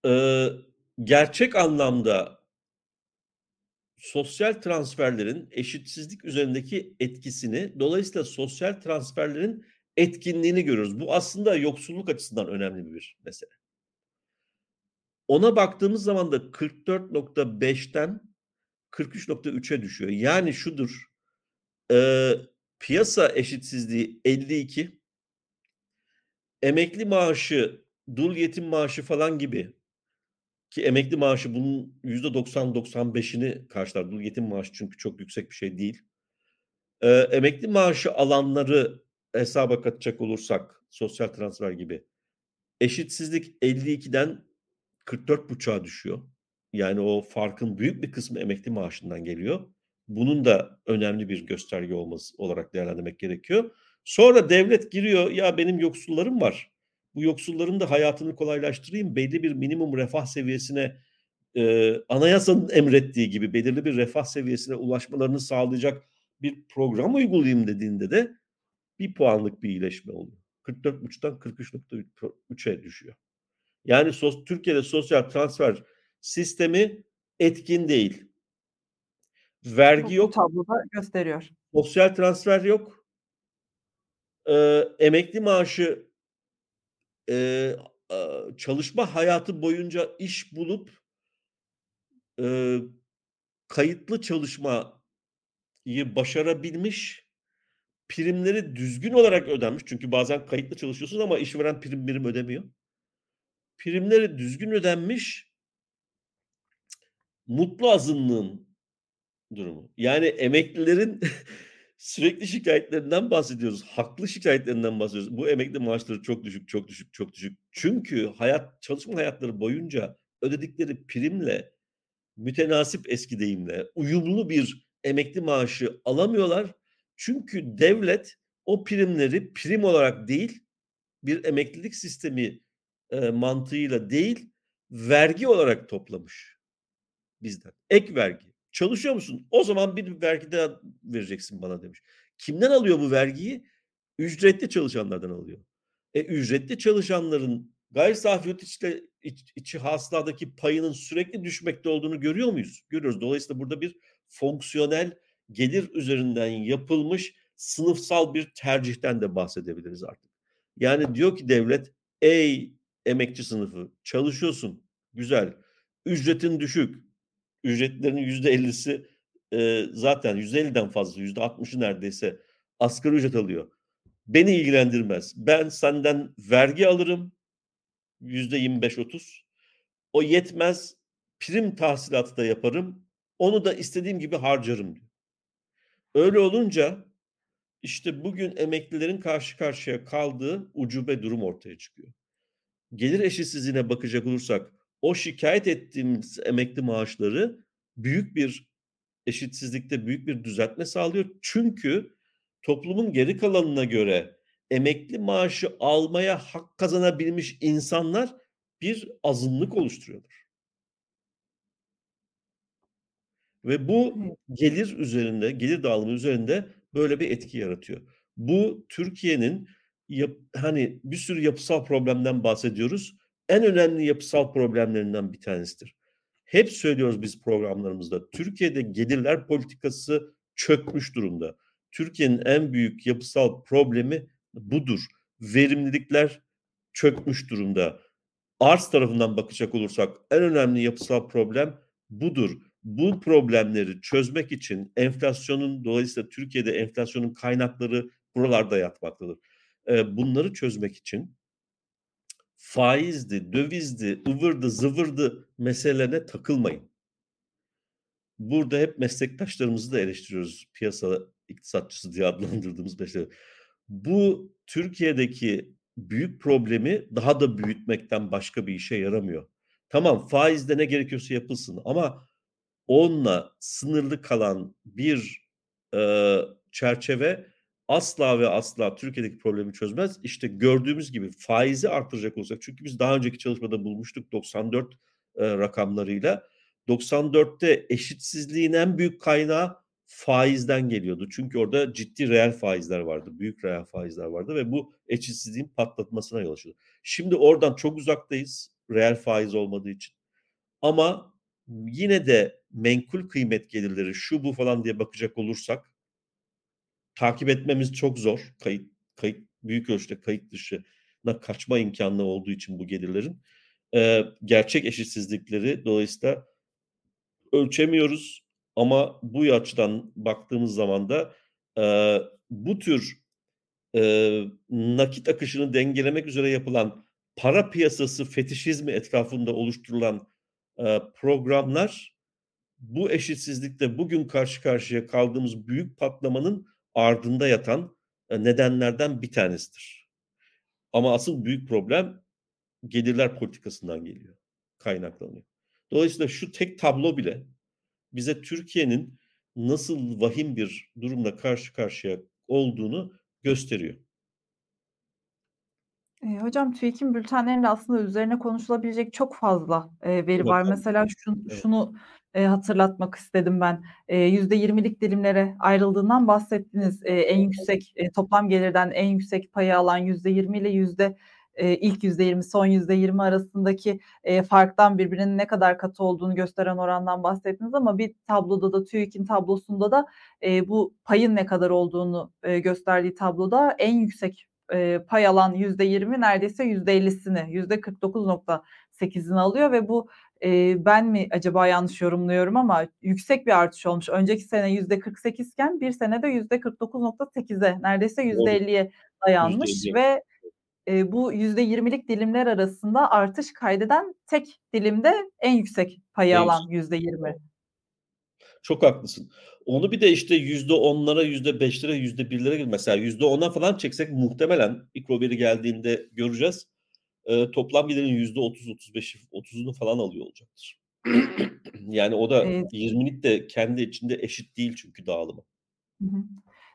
eee, gerçek anlamda sosyal transferlerin eşitsizlik üzerindeki etkisini, dolayısıyla sosyal transferlerin etkinliğini görüyoruz. Bu aslında yoksulluk açısından önemli bir mesele. Ona baktığımız zaman da 44.5'ten 43.3'e düşüyor. Yani şudur, eee, piyasa eşitsizliği 52 emekli maaşı, dul yetim maaşı falan gibi ki emekli maaşı bunun %90-95'ini karşılar. Dul yetim maaşı çünkü çok yüksek bir şey değil. Eee, emekli maaşı alanları hesaba katacak olursak sosyal transfer gibi eşitsizlik 52'den 44.5'a düşüyor. Yani o farkın büyük bir kısmı emekli maaşından geliyor. Bunun da önemli bir gösterge olması olarak değerlendirmek gerekiyor. Sonra devlet giriyor, ya benim yoksullarım var. Bu yoksulların da hayatını kolaylaştırayım, belli bir minimum refah seviyesine, eee, anayasanın emrettiği gibi belirli bir refah seviyesine ulaşmalarını sağlayacak bir program uygulayayım dediğinde de 1 puanlık bir iyileşme oluyor. 44.5'tan 43.3'e düşüyor. Yani sos Türkiye'de sosyal transfer sistemi etkin değil. Vergi bu yok. tabloda gösteriyor. Sosyal transfer yok. Eee, emekli maaşı, aaa, çalışma hayatı boyunca iş bulup eee, kayıtlı çalışmayı başarabilmiş, primleri düzgün olarak ödenmiş çünkü bazen kayıtlı çalışıyorsunuz ama işveren prim mirim ödemiyor. Primleri düzgün ödenmiş mutlu azınlığın durumu. Yani emeklilerin sürekli şikâyetlerinden bahsediyoruz. Haklı şikâyetlerinden bahsediyoruz. Bu emekli maaşları çok düşük, çok düşük, çok düşük. Çünkü hayat çalışma hayatları boyunca ödedikleri primle, mütenasip eski deyimle, uyumlu bir emekli maaşı alamıyorlar. Çünkü devlet o primleri prim olarak değil, bir emeklilik sistemi, eee, mantığıyla değil, vergi olarak toplamış bizden. Ek vergi. Çalışıyor musun? O zaman bir vergi daha vereceksin bana demiş. Kimden alıyor bu vergiyi? Ücretli çalışanlardan alıyor. E, ücretli çalışanların gayri safi yurt içte iç içi hasıladaki payının sürekli düşmekte olduğunu görüyor muyuz? Görüyoruz. Dolayısıyla burada bir fonksiyonel gelir üzerinden yapılmış sınıfsal bir tercihten de bahsedebiliriz artık. Yani diyor ki devlet, ey emekçi sınıfı çalışıyorsun, güzel, ücretin düşük, ücretlilerin %50'si, eee, zaten %50'den fazla, %60'ı neredeyse asgari ücret alıyor. Beni ilgilendirmez. Ben senden vergi alırım, %25-30. O yetmez, prim tahsilatı da yaparım. Onu da istediğim gibi harcarım diyor. Öyle olunca işte bugün emeklilerin karşı karşıya kaldığı ucube durum ortaya çıkıyor. gelir eşitsizliğine bakacak olursak o şikâyet ettiğimiz emekli maaşları büyük bir eşitsizlikte büyük bir düzeltme sağlıyor. Çünkü toplumun geri kalanına göre emekli maaşı almaya hak kazanabilmiş insanlar bir azınlık oluşturuyorlar. Ve bu gelir üzerinde, gelir dağılımı üzerinde böyle bir etki yaratıyor. Bu Türkiye'nin yap hani bir sürü yapısal problemden bahsediyoruz. En önemli yapısal problemlerinden bir tanesidir. Hep söylüyoruz biz programlarımızda. Türkiye'de gelirler politikası çökmüş durumda. Türkiye'nin en büyük yapısal problemi budur. Verimlilikler çökmüş durumda. Arz tarafından bakacak olursak en önemli yapısal problem budur. Bu problemleri çözmek için enflasyonun dolayısıyla Türkiye'de enflasyonun kaynakları buralarda yatmaktadır. Bunları çözmek için faizdi, dövizdi, ıvırdı, zıvırdı meselelerine takılmayın. Burada hep meslektaşlarımızı da eleştiriyoruz. Piyasa iktisatçısı diye adlandırdığımız meşe Bu Türkiye'deki büyük problemi daha da büyütmekten başka bir işe yaramıyor. Tamam faizde ne gerekiyorsa yapılsın ama onunla sınırlı kalan bir, eee, çerçeve asla ve asla Türkiye'deki problemi çözmez. İşte gördüğümüz gibi faizi arttıracak olsak çünkü biz daha önceki çalışmada bulmuştuk 94, eee, rakamlarıyla. 94'te eşitsizliğin en büyük kaynağı faizden geliyordu. Çünkü orada ciddi reel faizler vardı. Büyük reel faizler vardı ve bu eşitsizliğin patlatmasına yol açıyordu. Şimdi oradan çok uzaktayız reel faiz olmadığı için. Ama yine de menkul kıymet gelirleri şu bu falan diye bakacak olursak takip etmemiz çok zor. Kayıt kayıt büyük ölçüde kayıt dışına kaçma imkânları olduğu için bu gelirlerin, eee, gerçek eşitsizlikleri dolayısıyla ölçemiyoruz ama bu açıdan baktığımız zaman da, eee, bu tür, eee, nakit akışını dengelemek üzere yapılan para piyasası fetişizmi etrafında oluşturulan, eee, programlar bu eşitsizlikte bugün karşı karşıya kaldığımız büyük patlamanın ardında yatan, eee, nedenlerden bir tanesidir. Ama asıl büyük problem gelirler politikasından geliyor, kaynaklanıyor. Dolayısıyla şu tek tablo bile bize Türkiye'nin nasıl vahim bir durumla karşı karşıya olduğunu gösteriyor. Eee, hocam TÜİK'in bültenlerinde aslında üzerine konuşulabilecek çok fazla, eee, veri var. Mesela şun Evet. şunu, eee, hatırlatmak istedim ben. Eee, %20'lik dilimlere ayrıldığından bahsettiniz. Eee, en yüksek, eee, toplam gelirden en yüksek payı alan %20 ile yüzde eee, ilk %20, son %20 arasındaki, eee, farktan birbirinin ne kadar katı olduğunu gösteren orandan bahsettiniz ama bir tabloda da TÜİK'in tablosunda da, eee, bu payın ne kadar olduğunu, eee, gösterdiği tabloda en yüksek, eee, pay alan %20 neredeyse %50'sini %49.8'ini alıyor ve bu, eee, ben mi acaba yanlış yorumluyorum ama yüksek bir artış olmuş. Önceki sene %48 iken bir senede %49.8'e neredeyse Doğru. %50'ye dayanmış %50'ye. ve, eee, bu %20'lik dilimler arasında artış kaydeden tek dilim de en yüksek payı En alan yüksek. %20. Çok haklısın. Onu bir de işte %10'lara, %5'lere, %1'lere gibi mesela %10'a falan çeksek muhtemelen ilk o veri geldiğinde göreceğiz. Eee, toplam gelirin %30-35'i 30'unu falan alıyor olacaktır. Yani o da Eee 20'lik de kendi içinde eşit değil çünkü dağılımı. Hı hı.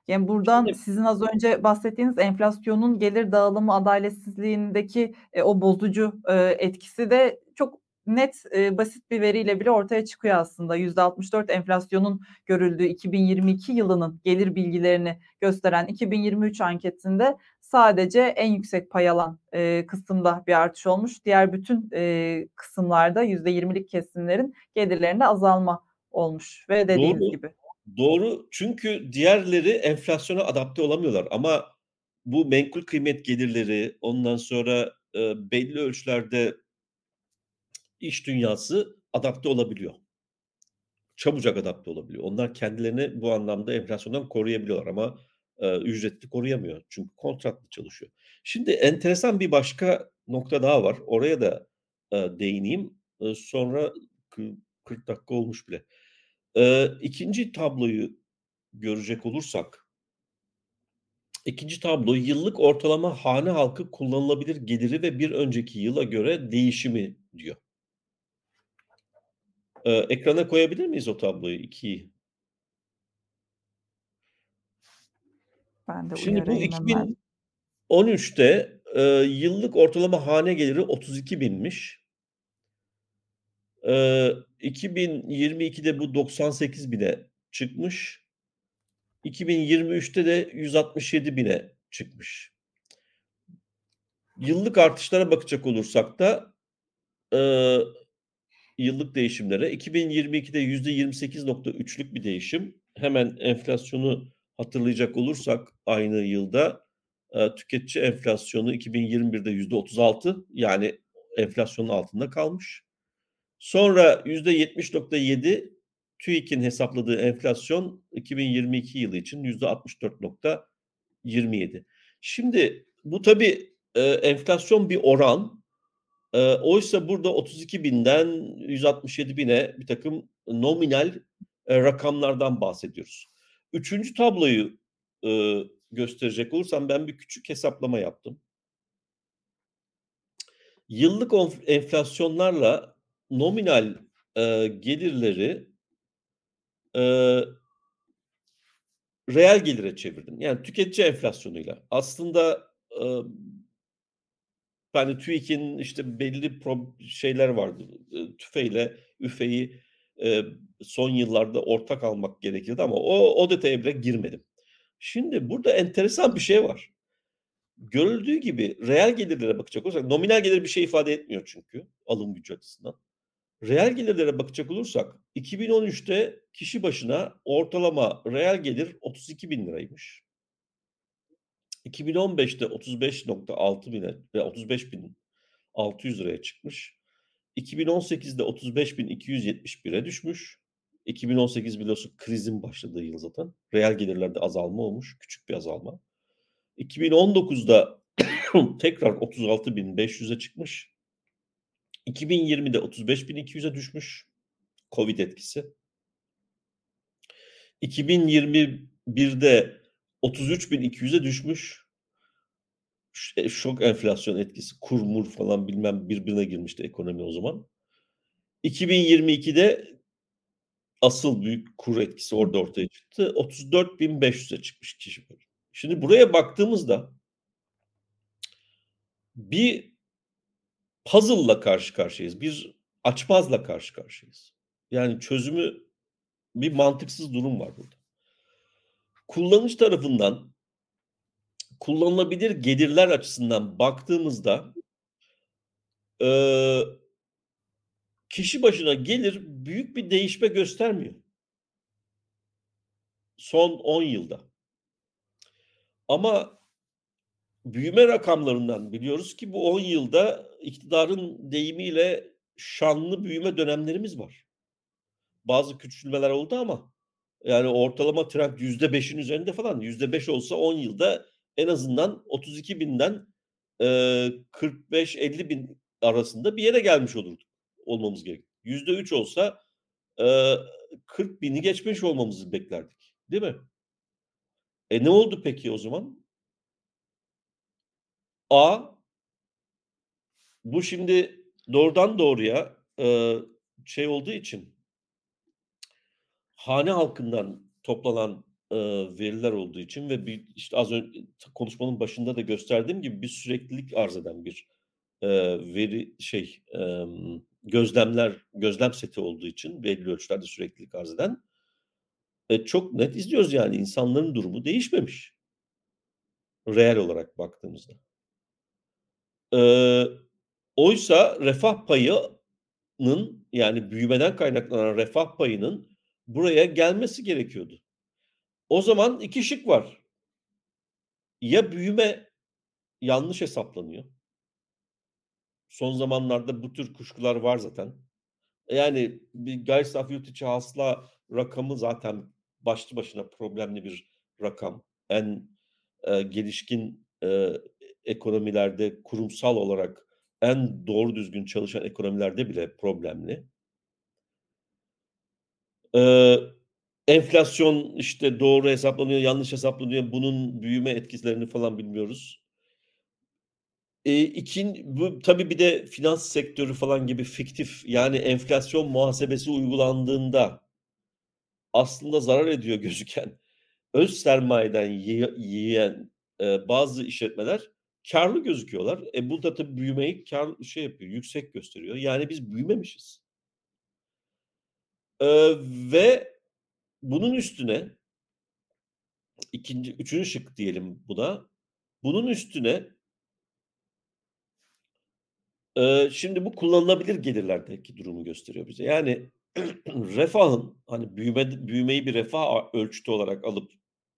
Yani, buradan Şimdi sizin az önce bahsettiğiniz enflasyonun gelir dağılımı adaletsizliğindeki, eee, o bozucu, eee, etkisi de çok net, eee, basit bir veriyle bile ortaya çıkıyor aslında. %64 enflasyonun görüldüğü 2022 yılının gelir bilgilerini gösteren 2023 anketinde sadece en yüksek pay alan, eee, kısımda bir artış olmuş. Diğer bütün, eee, kısımlarda %20'lik kesimlerin gelirlerinde azalma olmuş ve dediğiniz Doğru, gibi. doğru. Çünkü diğerleri enflasyona adapte olamıyorlar ama bu menkul kıymet gelirleri, ondan sonra, eee, belli ölçülerde iş dünyası adapte olabiliyor. Çabucak adapte olabiliyor. Onlar kendilerini bu anlamda enflasyondan koruyabiliyorlar ama, eee, ücretli koruyamıyor. Çünkü kontratlı çalışıyor. Şimdi enteresan bir başka nokta daha var. Oraya da, eee, değineyim. Eee, sonra kı 40 dakika olmuş bile. Eee, 2'nci tabloyu görecek olursak 2'nci tablo yıllık ortalama hane halkı kullanılabilir geliri ve bir önceki yıla göre değişimi diyor. Eee, ekrana koyabilir miyiz o tabloyu 2'yi? Ben de Şimdi bu uyarayım hemen. 2013'te, eee, yıllık ortalama hane geliri 32.000'miş. Eee, 2022'de bu 98.000'e çıkmış. 2023'te de 167.000'e çıkmış. Yıllık artışlara bakacak olursak da, yıllık değişimlere 2022'de %28.3'lük bir değişim. Hemen enflasyonu hatırlayacak olursak aynı yılda, eee, tüketici enflasyonu 2021'de %36 yani enflasyonun altında kalmış. Sonra %70.7 TÜİK'in hesapladığı enflasyon 2022 yılı için %64.27. Şimdi bu tabii, eee, enflasyon bir oran. Eee, oysa burada 32.000'den 167.000'e birtakım nominal, eee, rakamlardan bahsediyoruz. 3'üncü tabloyu, ııı, gösterecek olursam ben bir küçük hesaplama yaptım. Yıllık enflasyonlarla nominal, eee, gelirleri eee reel gelire çevirdim. Yani tüketici enflasyonuyla. Aslında, ımm hani TÜİK'in işte belli şeyler vardı. Tüfeyle üfeyi, eee, son yıllarda ortak almak gerekirdi ama o o detaya bile girmedim. Şimdi burada enteresan bir şey var. Görüldüğü gibi reel gelirlere bakacak olursak nominal gelir bir şey ifade etmiyor çünkü alım gücü açısından. Reel gelirlere bakacak olursak 2013'te kişi başına ortalama reel gelir 32.000 liraymış. 2015'te 35.6.000'e ve 35.600 liraya çıkmış. 2018'de 35.271'e düşmüş. 2018 biliyorsun krizin başladığı yıl zaten. Reel gelirlerde azalma olmuş, küçük bir azalma. 2019'da tekrar 36.500'e çıkmış. 2020'de 35.200'e düşmüş. Covid etkisi. 2021'de 33.200'e düşmüş. Şok enflasyon etkisi, kur mur falan bilmem birbirine girmişti ekonomi o zaman. 2022'de asıl büyük kur etkisi orada ortaya çıktı. 34.500'e çıkmış kişi. Şimdi buraya baktığımızda bir puzzle'la karşı karşıyayız. Bir açmazla karşı karşıyayız. Yani çözümü bir mantıksız durum var burada. Kullanıcı tarafından kullanılabilir gelirler açısından baktığımızda eee kişi başına gelir büyük bir değişme göstermiyor. Son 10 yılda. Ama büyüme rakamlarından biliyoruz ki bu 10 yılda iktidarın deyimiyle şanlı büyüme dönemlerimiz var. Bazı küçülmeler oldu ama yani ortalama trend %5'in üzerinde falan. %5 olsa 10 yılda en azından 32.000'den eee 45-50.000 arasında bir yere gelmiş olurduk olmamız gerek. %3 olsa, eee 40.000'i geçmiş olmamızı beklerdik, değil mi? E, ne oldu peki o zaman? A bu şimdi doğrudan doğruya, şey olduğu için hane halkından toplanan, eee, veriler olduğu için ve bir işte az ön konuşmanın başında da gösterdiğim gibi bir süreklilik arz eden bir, eee, veri şey, emm, gözlemler gözlem seti olduğu için belli ölçülerde süreklilik arz eden e, çok net izliyoruz yani insanların durumu değişmemiş. Reel olarak baktığımızda. Eee, oysa refah payının yani büyümeden kaynaklanan refah payının buraya gelmesi gerekiyordu. O zaman 2 şık var. Ya büyüme yanlış hesaplanıyor. Son zamanlarda bu tür kuşkular var zaten. Yani bir gayri yurt içi hasıla rakamı zaten başlı başına problemli bir rakam. En, eee, gelişkin, eee, ekonomilerde kurumsal olarak en doğru düzgün çalışan ekonomilerde bile problemli. Eee, Enflasyon, işte, doğru hesaplanıyor, yanlış hesaplanıyor. Bunun büyüme etkilerini falan bilmiyoruz. Eee, ikin bu tabii bir de finans sektörü falan gibi fiktif, yani, enflasyon muhasebesi uygulandığında aslında zarar ediyor gözüken, öz sermayeden yiye yiyen, eee, bazı işletmeler kârlı gözüküyorlar. E, bu da tabii büyümeyi kâr şey yapıyor, yüksek gösteriyor. Yani biz büyümemişiz. Eee, ve bunun üstüne 2'nci 3'üncü şık diyelim buna. Bunun üstüne Eee, şimdi bu kullanılabilir gelirlerdeki durumu gösteriyor bize. Yani refahın, hani, büyüme büyümeyi bir refah ölçütü olarak alıp,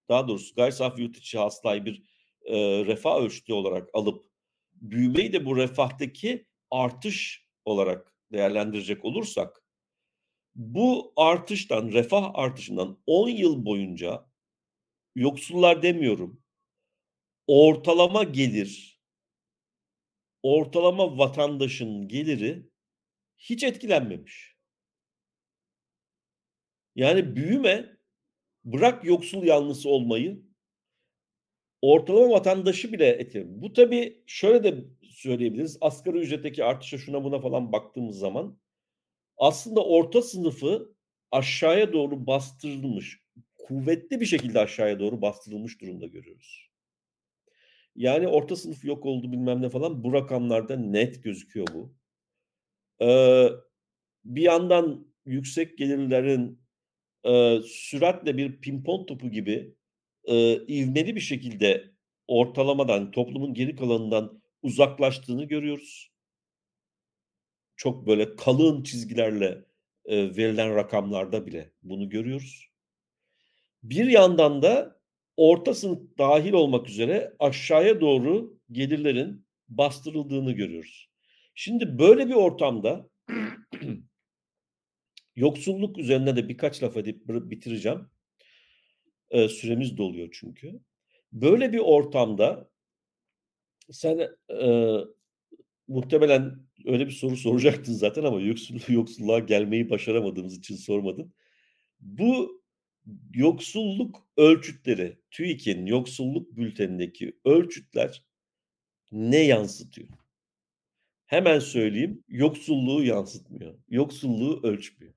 daha doğrusu gayri safi yurt içi hasılayı bir, eee, refah ölçütü olarak alıp, büyümeyi de bu refahtaki artış olarak değerlendirecek olursak, bu artıştan, refah artışından 10 yıl boyunca yoksullar demiyorum, ortalama gelir ortalama vatandaşın geliri hiç etkilenmemiş. Yani büyüme, bırak yoksul yanlısı olmayı, ortalama vatandaşı bile etkilemiyor. Bu tabii şöyle de söyleyebiliriz, asgari ücretteki artışa, şuna buna falan baktığımız zaman aslında orta sınıfı aşağıya doğru bastırılmış, kuvvetli bir şekilde aşağıya doğru bastırılmış durumda görüyoruz. Yani orta sınıf yok oldu bilmem ne falan, bu rakamlarda net gözüküyor bu. Eee, bir yandan yüksek gelirlerin, eee, süratle bir pimpon topu gibi, eee, ivmeli bir şekilde ortalamadan, toplumun geri kalanından uzaklaştığını görüyoruz. Çok böyle kalın çizgilerle, eee, verilen rakamlarda bile bunu görüyoruz. Bir yandan da orta sınıf dâhil olmak üzere aşağıya doğru gelirlerin bastırıldığını görüyoruz. Şimdi böyle bir ortamda yoksulluk üzerine de birkaç laf edip bitireceğim. Eee, süremiz doluyor çünkü. Böyle bir ortamda sen, eee, muhtemelen öyle bir soru soracaktın zaten ama yoksul yoksulluğa gelmeyi başaramadığımız için sormadın. Bu yoksulluk ölçütleri, TÜİK'in yoksulluk bültenindeki ölçütler ne yansıtıyor? Hemen söyleyeyim, yoksulluğu yansıtmıyor, yoksulluğu ölçmüyor.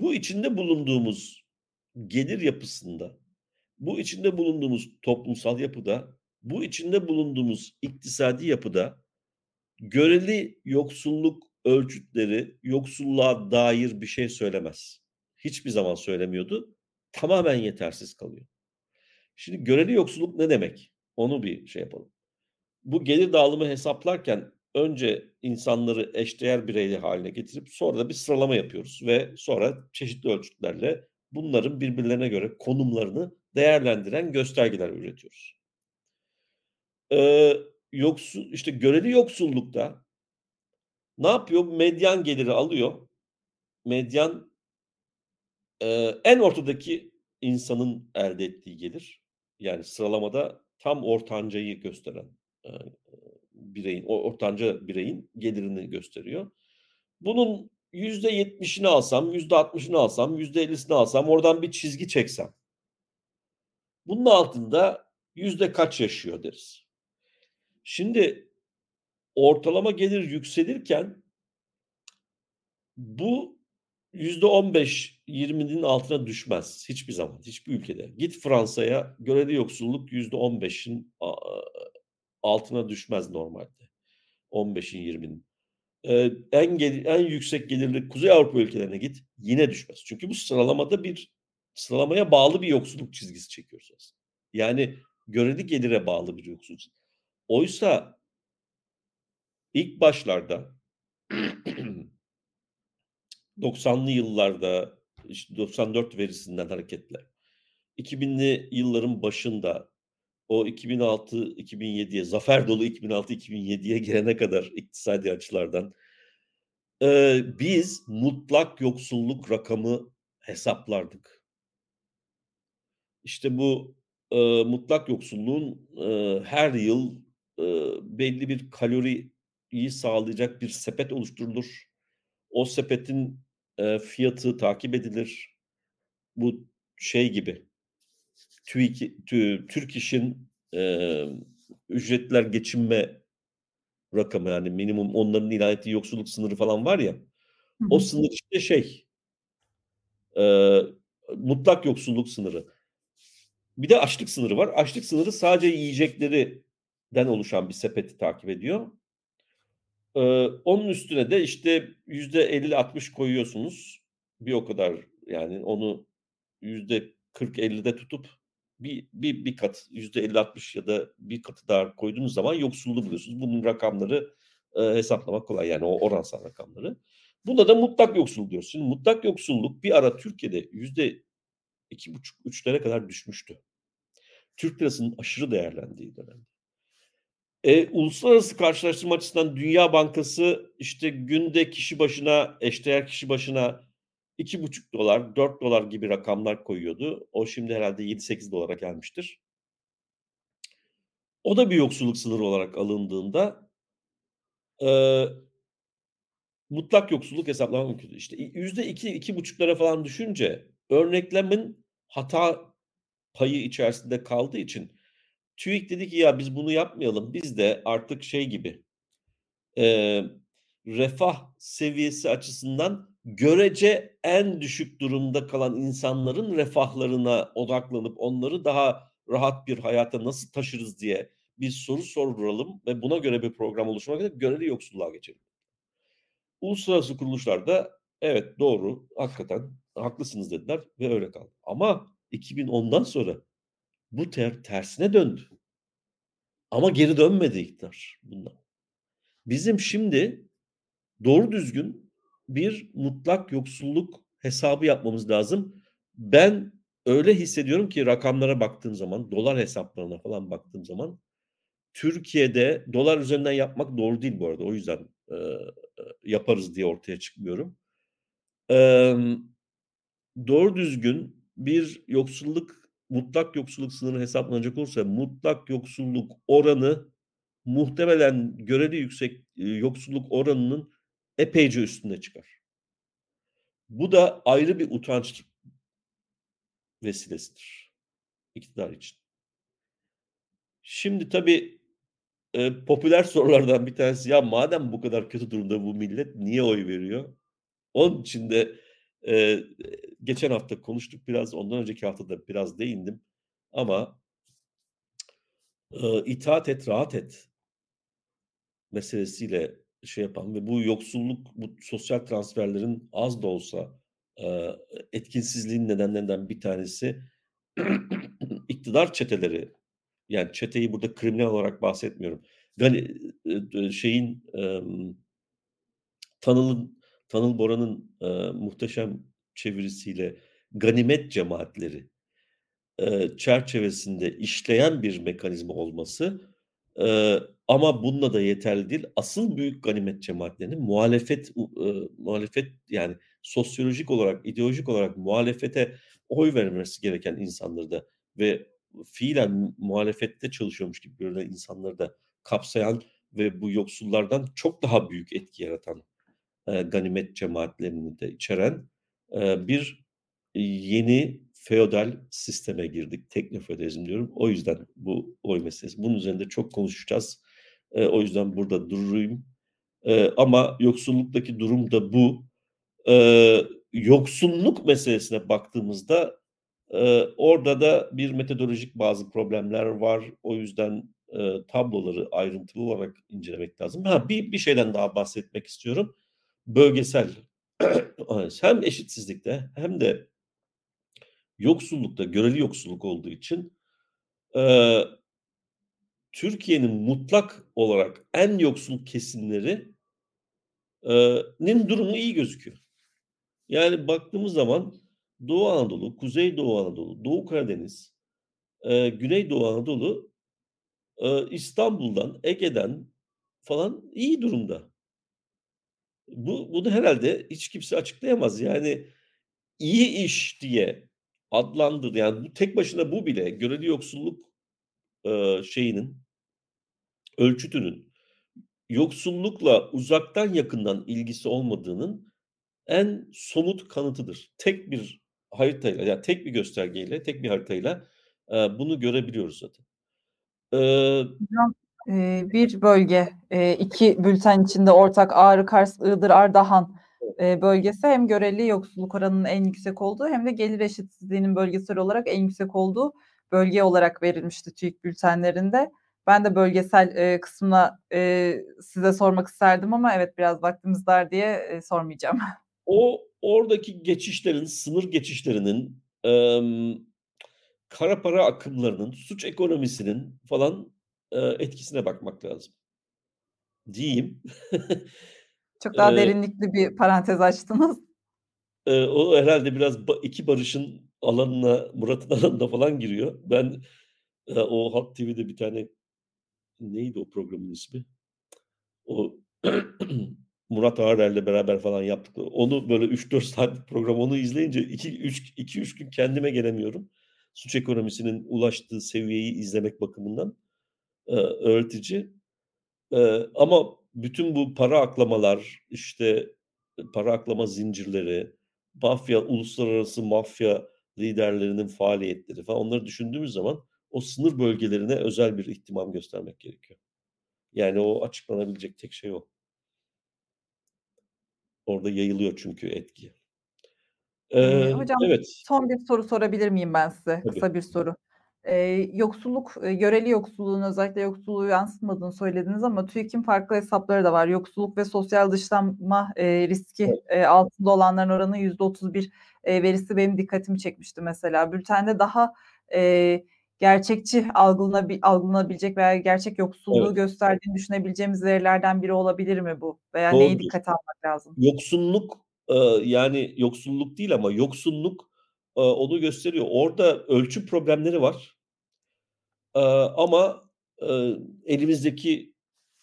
Bu içinde bulunduğumuz gelir yapısında, bu içinde bulunduğumuz toplumsal yapıda, bu içinde bulunduğumuz iktisadi yapıda göreli yoksulluk ölçütleri yoksulluğa dair bir şey söylemez. Hiçbir zaman söylemiyordu. Tamamen yetersiz kalıyor. Şimdi göreli yoksulluk ne demek? Onu bir şey yapalım. Bu gelir dağılımı hesaplarken önce insanları eşdeğer bireyler hâline getirip sonra da bir sıralama yapıyoruz ve sonra çeşitli ölçütlerle bunların birbirlerine göre konumlarını değerlendiren göstergeler üretiyoruz. Eee, yoksul işte göreli yoksullukta ne yapıyor? Medyan geliri alıyor. Medyan eee, en ortadaki insanın elde ettiği gelir. Yani sıralamada tam ortancayı gösteren, eee, bireyin, o ortanca bireyin gelirini gösteriyor. Bunun %70'ini alsam, %60'ını alsam, %50'sini alsam, oradan bir çizgi çeksem bunun altında yüzde kaç yaşıyor deriz. Şimdi ortalama gelir yükselirken bu %15-20'nin altına düşmez hiçbir zaman, hiçbir ülkede. Git Fransa'ya, göreli yoksulluk %15'in aaa, altına düşmez normalde. 15'in 20'nin. Eee, en geli en yüksek gelirli Kuzey Avrupa ülkelerine git, yine düşmez. Çünkü bu sıralamada bir sıralamaya bağlı bir yoksulluk çizgisi çekiyoruz aslında. Yani göreli gelire bağlı bir yoksulluk çizgisi. Oysa ilk başlarda 90'lı yıllarda, işte 94 verisinden hareketle 2000'li yılların başında o 2006-2007'ye, zafer dolu 2006-2007'ye gelene kadar iktisadi açılardan, eee, biz mutlak yoksulluk rakamı hesaplardık. İşte bu, eee, mutlak yoksulluğun, eee, her yıl, belli bir kaloriyi sağlayacak bir sepet oluşturulur. O sepetin, eee, fiyatı takip edilir. bu şey gibi TÜİK tü Türk İş'in, emm, ücretliler geçinme rakamı yani minimum onların ilan ettiği yoksulluk sınırı falan var ya, Hı o sınır işte şey eee, mutlak yoksulluk sınırı. Bir de açlık sınırı var. Açlık sınırı sadece yiyecekleriden oluşan bir sepeti takip ediyor. Eee, onun üstüne de işte %50-60 koyuyorsunuz. Bir o kadar yani onu %40-50'de tutup bir bir bir kat %50-60 ya da bir katı daha koyduğunuz zaman yoksulluğu buluyorsunuz. Bunun rakamları, eee, hesaplamak kolay yani o oransal rakamları. Buna da mutlak yoksulluk diyoruz. Mutlak yoksulluk bir ara Türkiye'de %2,5-3'lere kadar düşmüştü. Türk lirasının aşırı değerlendiği dönemde. Eee, uluslararası karşılaştırma açısından Dünya Bankası işte günde kişi başına, eşdeğer kişi başına $2,5 $4 gibi rakamlar koyuyordu. O şimdi herhâlde $7-8'a gelmiştir. O da bir yoksulluk sınırı olarak alındığında eee mutlak yoksulluk hesaplamak mümkün. İşte i %2 2,5'lara falan düşünce örneklemin hata payı içerisinde kaldığı için TÜİK dedi ki ya biz bunu yapmayalım. Biz de artık şey gibi, eee, refah seviyesi açısından görece en düşük durumda kalan insanların refahlarına odaklanıp onları daha rahat bir hayata nasıl taşırız diye bir soru sorduralım ve buna göre bir program oluşturmak üzere göreli yoksulluğa geçelim. Uluslararası kuruluşlar da evet doğru, hakikaten haklısınız dediler ve öyle kaldı. Ama 2010'dan sonra bu ter tersine döndü. Ama geri dönmedi iktidar bundan. Bizim şimdi doğru düzgün bir mutlak yoksulluk hesabı yapmamız lazım. Ben öyle hissediyorum ki rakamlara baktığım zaman, dolar hesaplarına falan baktığım zaman Türkiye'de dolar üzerinden yapmak doğru değil bu arada. O yüzden, eee, yaparız diye ortaya çıkmıyorum. Emm, doğru düzgün bir yoksulluk, mutlak yoksulluk sınırı hesaplanacak olursa mutlak yoksulluk oranı muhtemelen göreli yüksek, eee, yoksulluk oranının epeyce üstüne çıkar. Bu da ayrı bir utanç vesilesidir iktidar için. Şimdi tabii, eee, popüler sorulardan bir tanesi ya madem bu kadar kötü durumda bu millet niye oy veriyor? Onun için de, eee, geçen hafta konuştuk biraz, ondan önceki hafta da biraz değindim ama eee, itaat et, rahat et meselesiyle şey yapan ve bu yoksulluk, bu sosyal transferlerin az da olsa, eee, etkinsizliğinin nedenlerinden bir tanesi iktidar çeteleri. Yani çeteyi burada kriminal olarak bahsetmiyorum. Gani şeyin, emm Tanıl'ın Tanıl Bora'nın, eee, muhteşem çevirisiyle ganimet cemaatleri, eee, çerçevesinde işleyen bir mekanizma olması, eee, ama bununla da yeterli değil. Asıl büyük ganimet cemaatlerinin muhalefet ııı, muhalefet yani sosyolojik olarak, ideolojik olarak muhalefete oy vermesi gereken insanları da ve fiilen muhalefette çalışıyormuş gibi görünen insanları da kapsayan ve bu yoksullardan çok daha büyük etki yaratan, eee, ganimet cemaatlerini de içeren, eee, bir yeni feodal sisteme girdik. Teknofeodalizm diyorum. O yüzden bu oy meselesi. Bunun üzerinde çok konuşacağız. O yüzden burada durayım. Eee, ama yoksulluktaki durum da bu. Eee, yoksulluk meselesine baktığımızda, orada da bir metodolojik bazı problemler var. O yüzden, tabloları ayrıntılı olarak incelemek lazım. Ha, bir bir şeyden daha bahsetmek istiyorum. Bölgesel hem eşitsizlikte hem de yoksullukta, göreli yoksulluk olduğu için, eee, Türkiye'nin mutlak olarak en yoksul kesimleri eee, nin durumu iyi gözüküyor. Yani baktığımız zaman Doğu Anadolu, Kuzeydoğu Anadolu, Doğu Karadeniz, eee, Güneydoğu Anadolu, eee, İstanbul'dan, Ege'den falan iyi durumda. Bu bunu herhâlde hiç kimse açıklayamaz. Yani iyi iş diye adlandır yani bu tek başına bu bile göreli yoksulluk, eee, şeyinin ölçütünün yoksullukla uzaktan yakından ilgisi olmadığının en somut kanıtıdır. Tek bir haritayla, yani tek bir göstergeyle, tek bir haritayla, eee, bunu görebiliyoruz zaten. Eee, bir bölge, 2 bülten içinde ortak Ağrı, Kars, Iğdır, Ardahan, bölgesi hem göreli yoksulluk oranının en yüksek olduğu hem de gelir eşitsizliğinin bölgesel olarak en yüksek olduğu bölge olarak verilmişti TÜİK bültenlerinde. Ben de bölgesel, kısmına, size sormak isterdim ama evet, biraz vaktimiz dar diye, sormayacağım. O oradaki geçişlerin, sınır geçişlerinin, emm, kara para akımlarının, suç ekonomisinin falan, etkisine bakmak lazım. Diyeyim. Çok daha derinlikli bir parantez açtınız. O herhâlde biraz 2 Barış'ın alanına, Murat'ın alanına falan giriyor. Ben, o Halk TV'de bir tane neydi o programın ismi? O Murat Ağırer'le beraber falan yaptıkları. Onu böyle 3-4 saatlik program onu izleyince 2 üç 2-3 gün kendime gelemiyorum. Suç ekonomisinin ulaştığı seviyeyi izlemek bakımından, eee, öğretici. Eee, ama bütün bu para aklamalar, işte, para aklama zincirleri, mafya, uluslararası mafya liderlerinin faaliyetleri falan onları düşündüğümüz zaman o sınır bölgelerine özel bir ihtimam göstermek gerekiyor. Yani o açıklanabilecek tek şey o. Orada yayılıyor çünkü etki. Eee, hocam evet. son bir soru sorabilir miyim ben size? Tabii. Kısa bir soru. Eee, yoksulluk, eee, göreli yoksulluğun özellikle yoksulluğu yansıtmadığını söylediniz ama TÜİK'in farklı hesapları da var. Yoksulluk ve sosyal dışlanma, eee, riski, eee, altında olanların oranı %31 eee, verisi benim dikkatimi çekmişti mesela. Bültende daha, eee, gerçekçi algılanabi algılanabilecek veya gerçek yoksulluğu Evet. gösterdiğini düşünebileceğimiz verilerden biri olabilir mi bu? Veya neyi Doğrudur. dikkate almak lazım? Yoksunluk, eee, yani yoksulluk değil ama yoksunluk, eee, onu gösteriyor. Orada ölçüm problemleri var. Ama, eee, elimizdeki,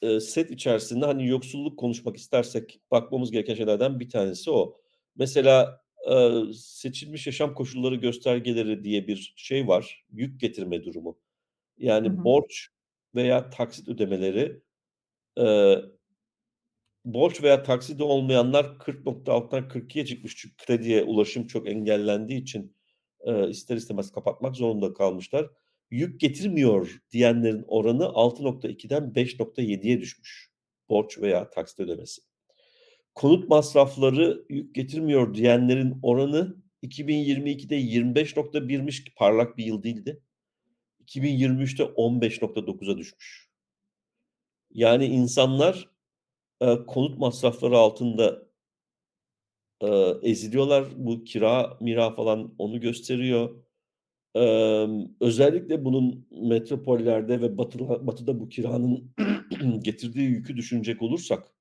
eee, set içerisinde, hani, yoksulluk konuşmak istersek bakmamız gereken şeylerden bir tanesi o. Mesela, eee, seçilmiş yaşam koşulları göstergeleri diye bir şey var, yük getirme durumu. Hı Yani hı. borç veya taksit ödemeleri, eee borç veya taksidi olmayanlar 40.6'dan 42'ye çıkmış. Çünkü krediye ulaşım çok engellendiği için, eee, ister istemez kapatmak zorunda kalmışlar. Yük getirmiyor diyenlerin oranı 6.2'den 5.7'ye düşmüş, borç veya taksit ödemesi. Konut masrafları yük getirmiyor diyenlerin oranı 2022'de 25.1'miş ki parlak bir yıl değildi. 2023'te 15.9'a düşmüş. Yani insanlar, eee, konut masrafları altında eee, eziliyorlar. Bu kira mira falan onu gösteriyor. Emm, özellikle bunun metropollerde ve batıla batıda bu kiranın getirdiği yükü düşünecek olursak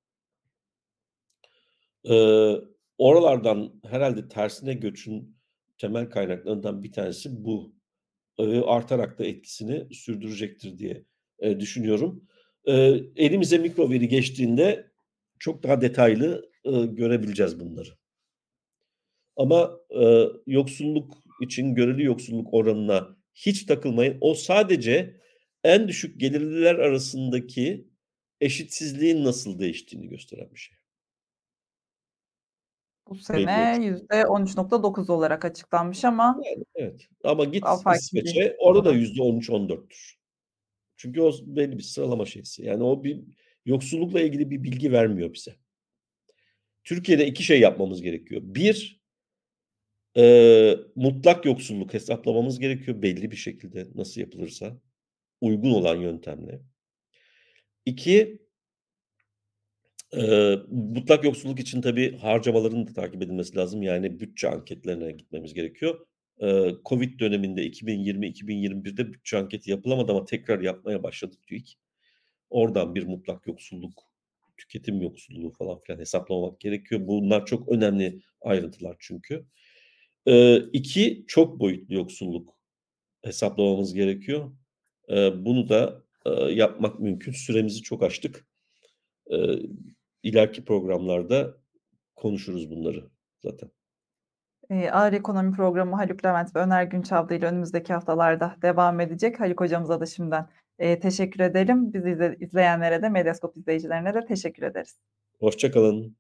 eee, oralardan herhâlde tersine göçün temel kaynaklarından bir tanesi bu. Eee, artarak da etkisini sürdürecektir diye, eee, düşünüyorum. Eee, elimize mikro veri geçtiğinde çok daha detaylı, ııı, görebileceğiz bunları. Ama, eee, yoksulluk için göreli yoksulluk oranına hiç takılmayın. O sadece en düşük gelirliler arasındaki eşitsizliğin nasıl değiştiğini gösteren bir şey. Bu sene %13.9 olarak açıklanmış ama Yani, evet ama git bir İsveç'e orada da oran. %13-14'tür. Çünkü o belli bir sıralama şeysi. Yani o bir yoksullukla ilgili bir bilgi vermiyor bize. Türkiye'de 2 şey yapmamız gerekiyor. 1 eee, mutlak yoksulluk hesaplamamız gerekiyor belli bir şekilde nasıl yapılırsa, uygun olan yöntemle. 2 eee, mutlak yoksulluk için tabii harcamaların da takip edilmesi lazım. Yani bütçe anketlerine gitmemiz gerekiyor. Eee, COVID döneminde 2020-2021'de bütçe anketi yapılamadı ama tekrar yapmaya başladı TÜİK. Oradan bir mutlak yoksulluk, tüketim yoksulluğu falan filan hesaplamak gerekiyor. Bunlar çok önemli ayrıntılar çünkü. Eee, 2 çok boyutlu yoksulluk hesaplamamız gerekiyor. Eee, bunu da, eee, yapmak mümkün. Süremizi çok aştık. Eee, ileriki programlarda konuşuruz bunları zaten. Eee, Ağır Ekonomi Programı Haluk Levent ve Öner Günçavlı ile önümüzdeki haftalarda devam edecek. Haluk hocamıza da şimdiden, eee, teşekkür edelim. Bizi izle izleyenlere de Medyascope izleyicilerine de teşekkür ederiz. Hoşça kalın.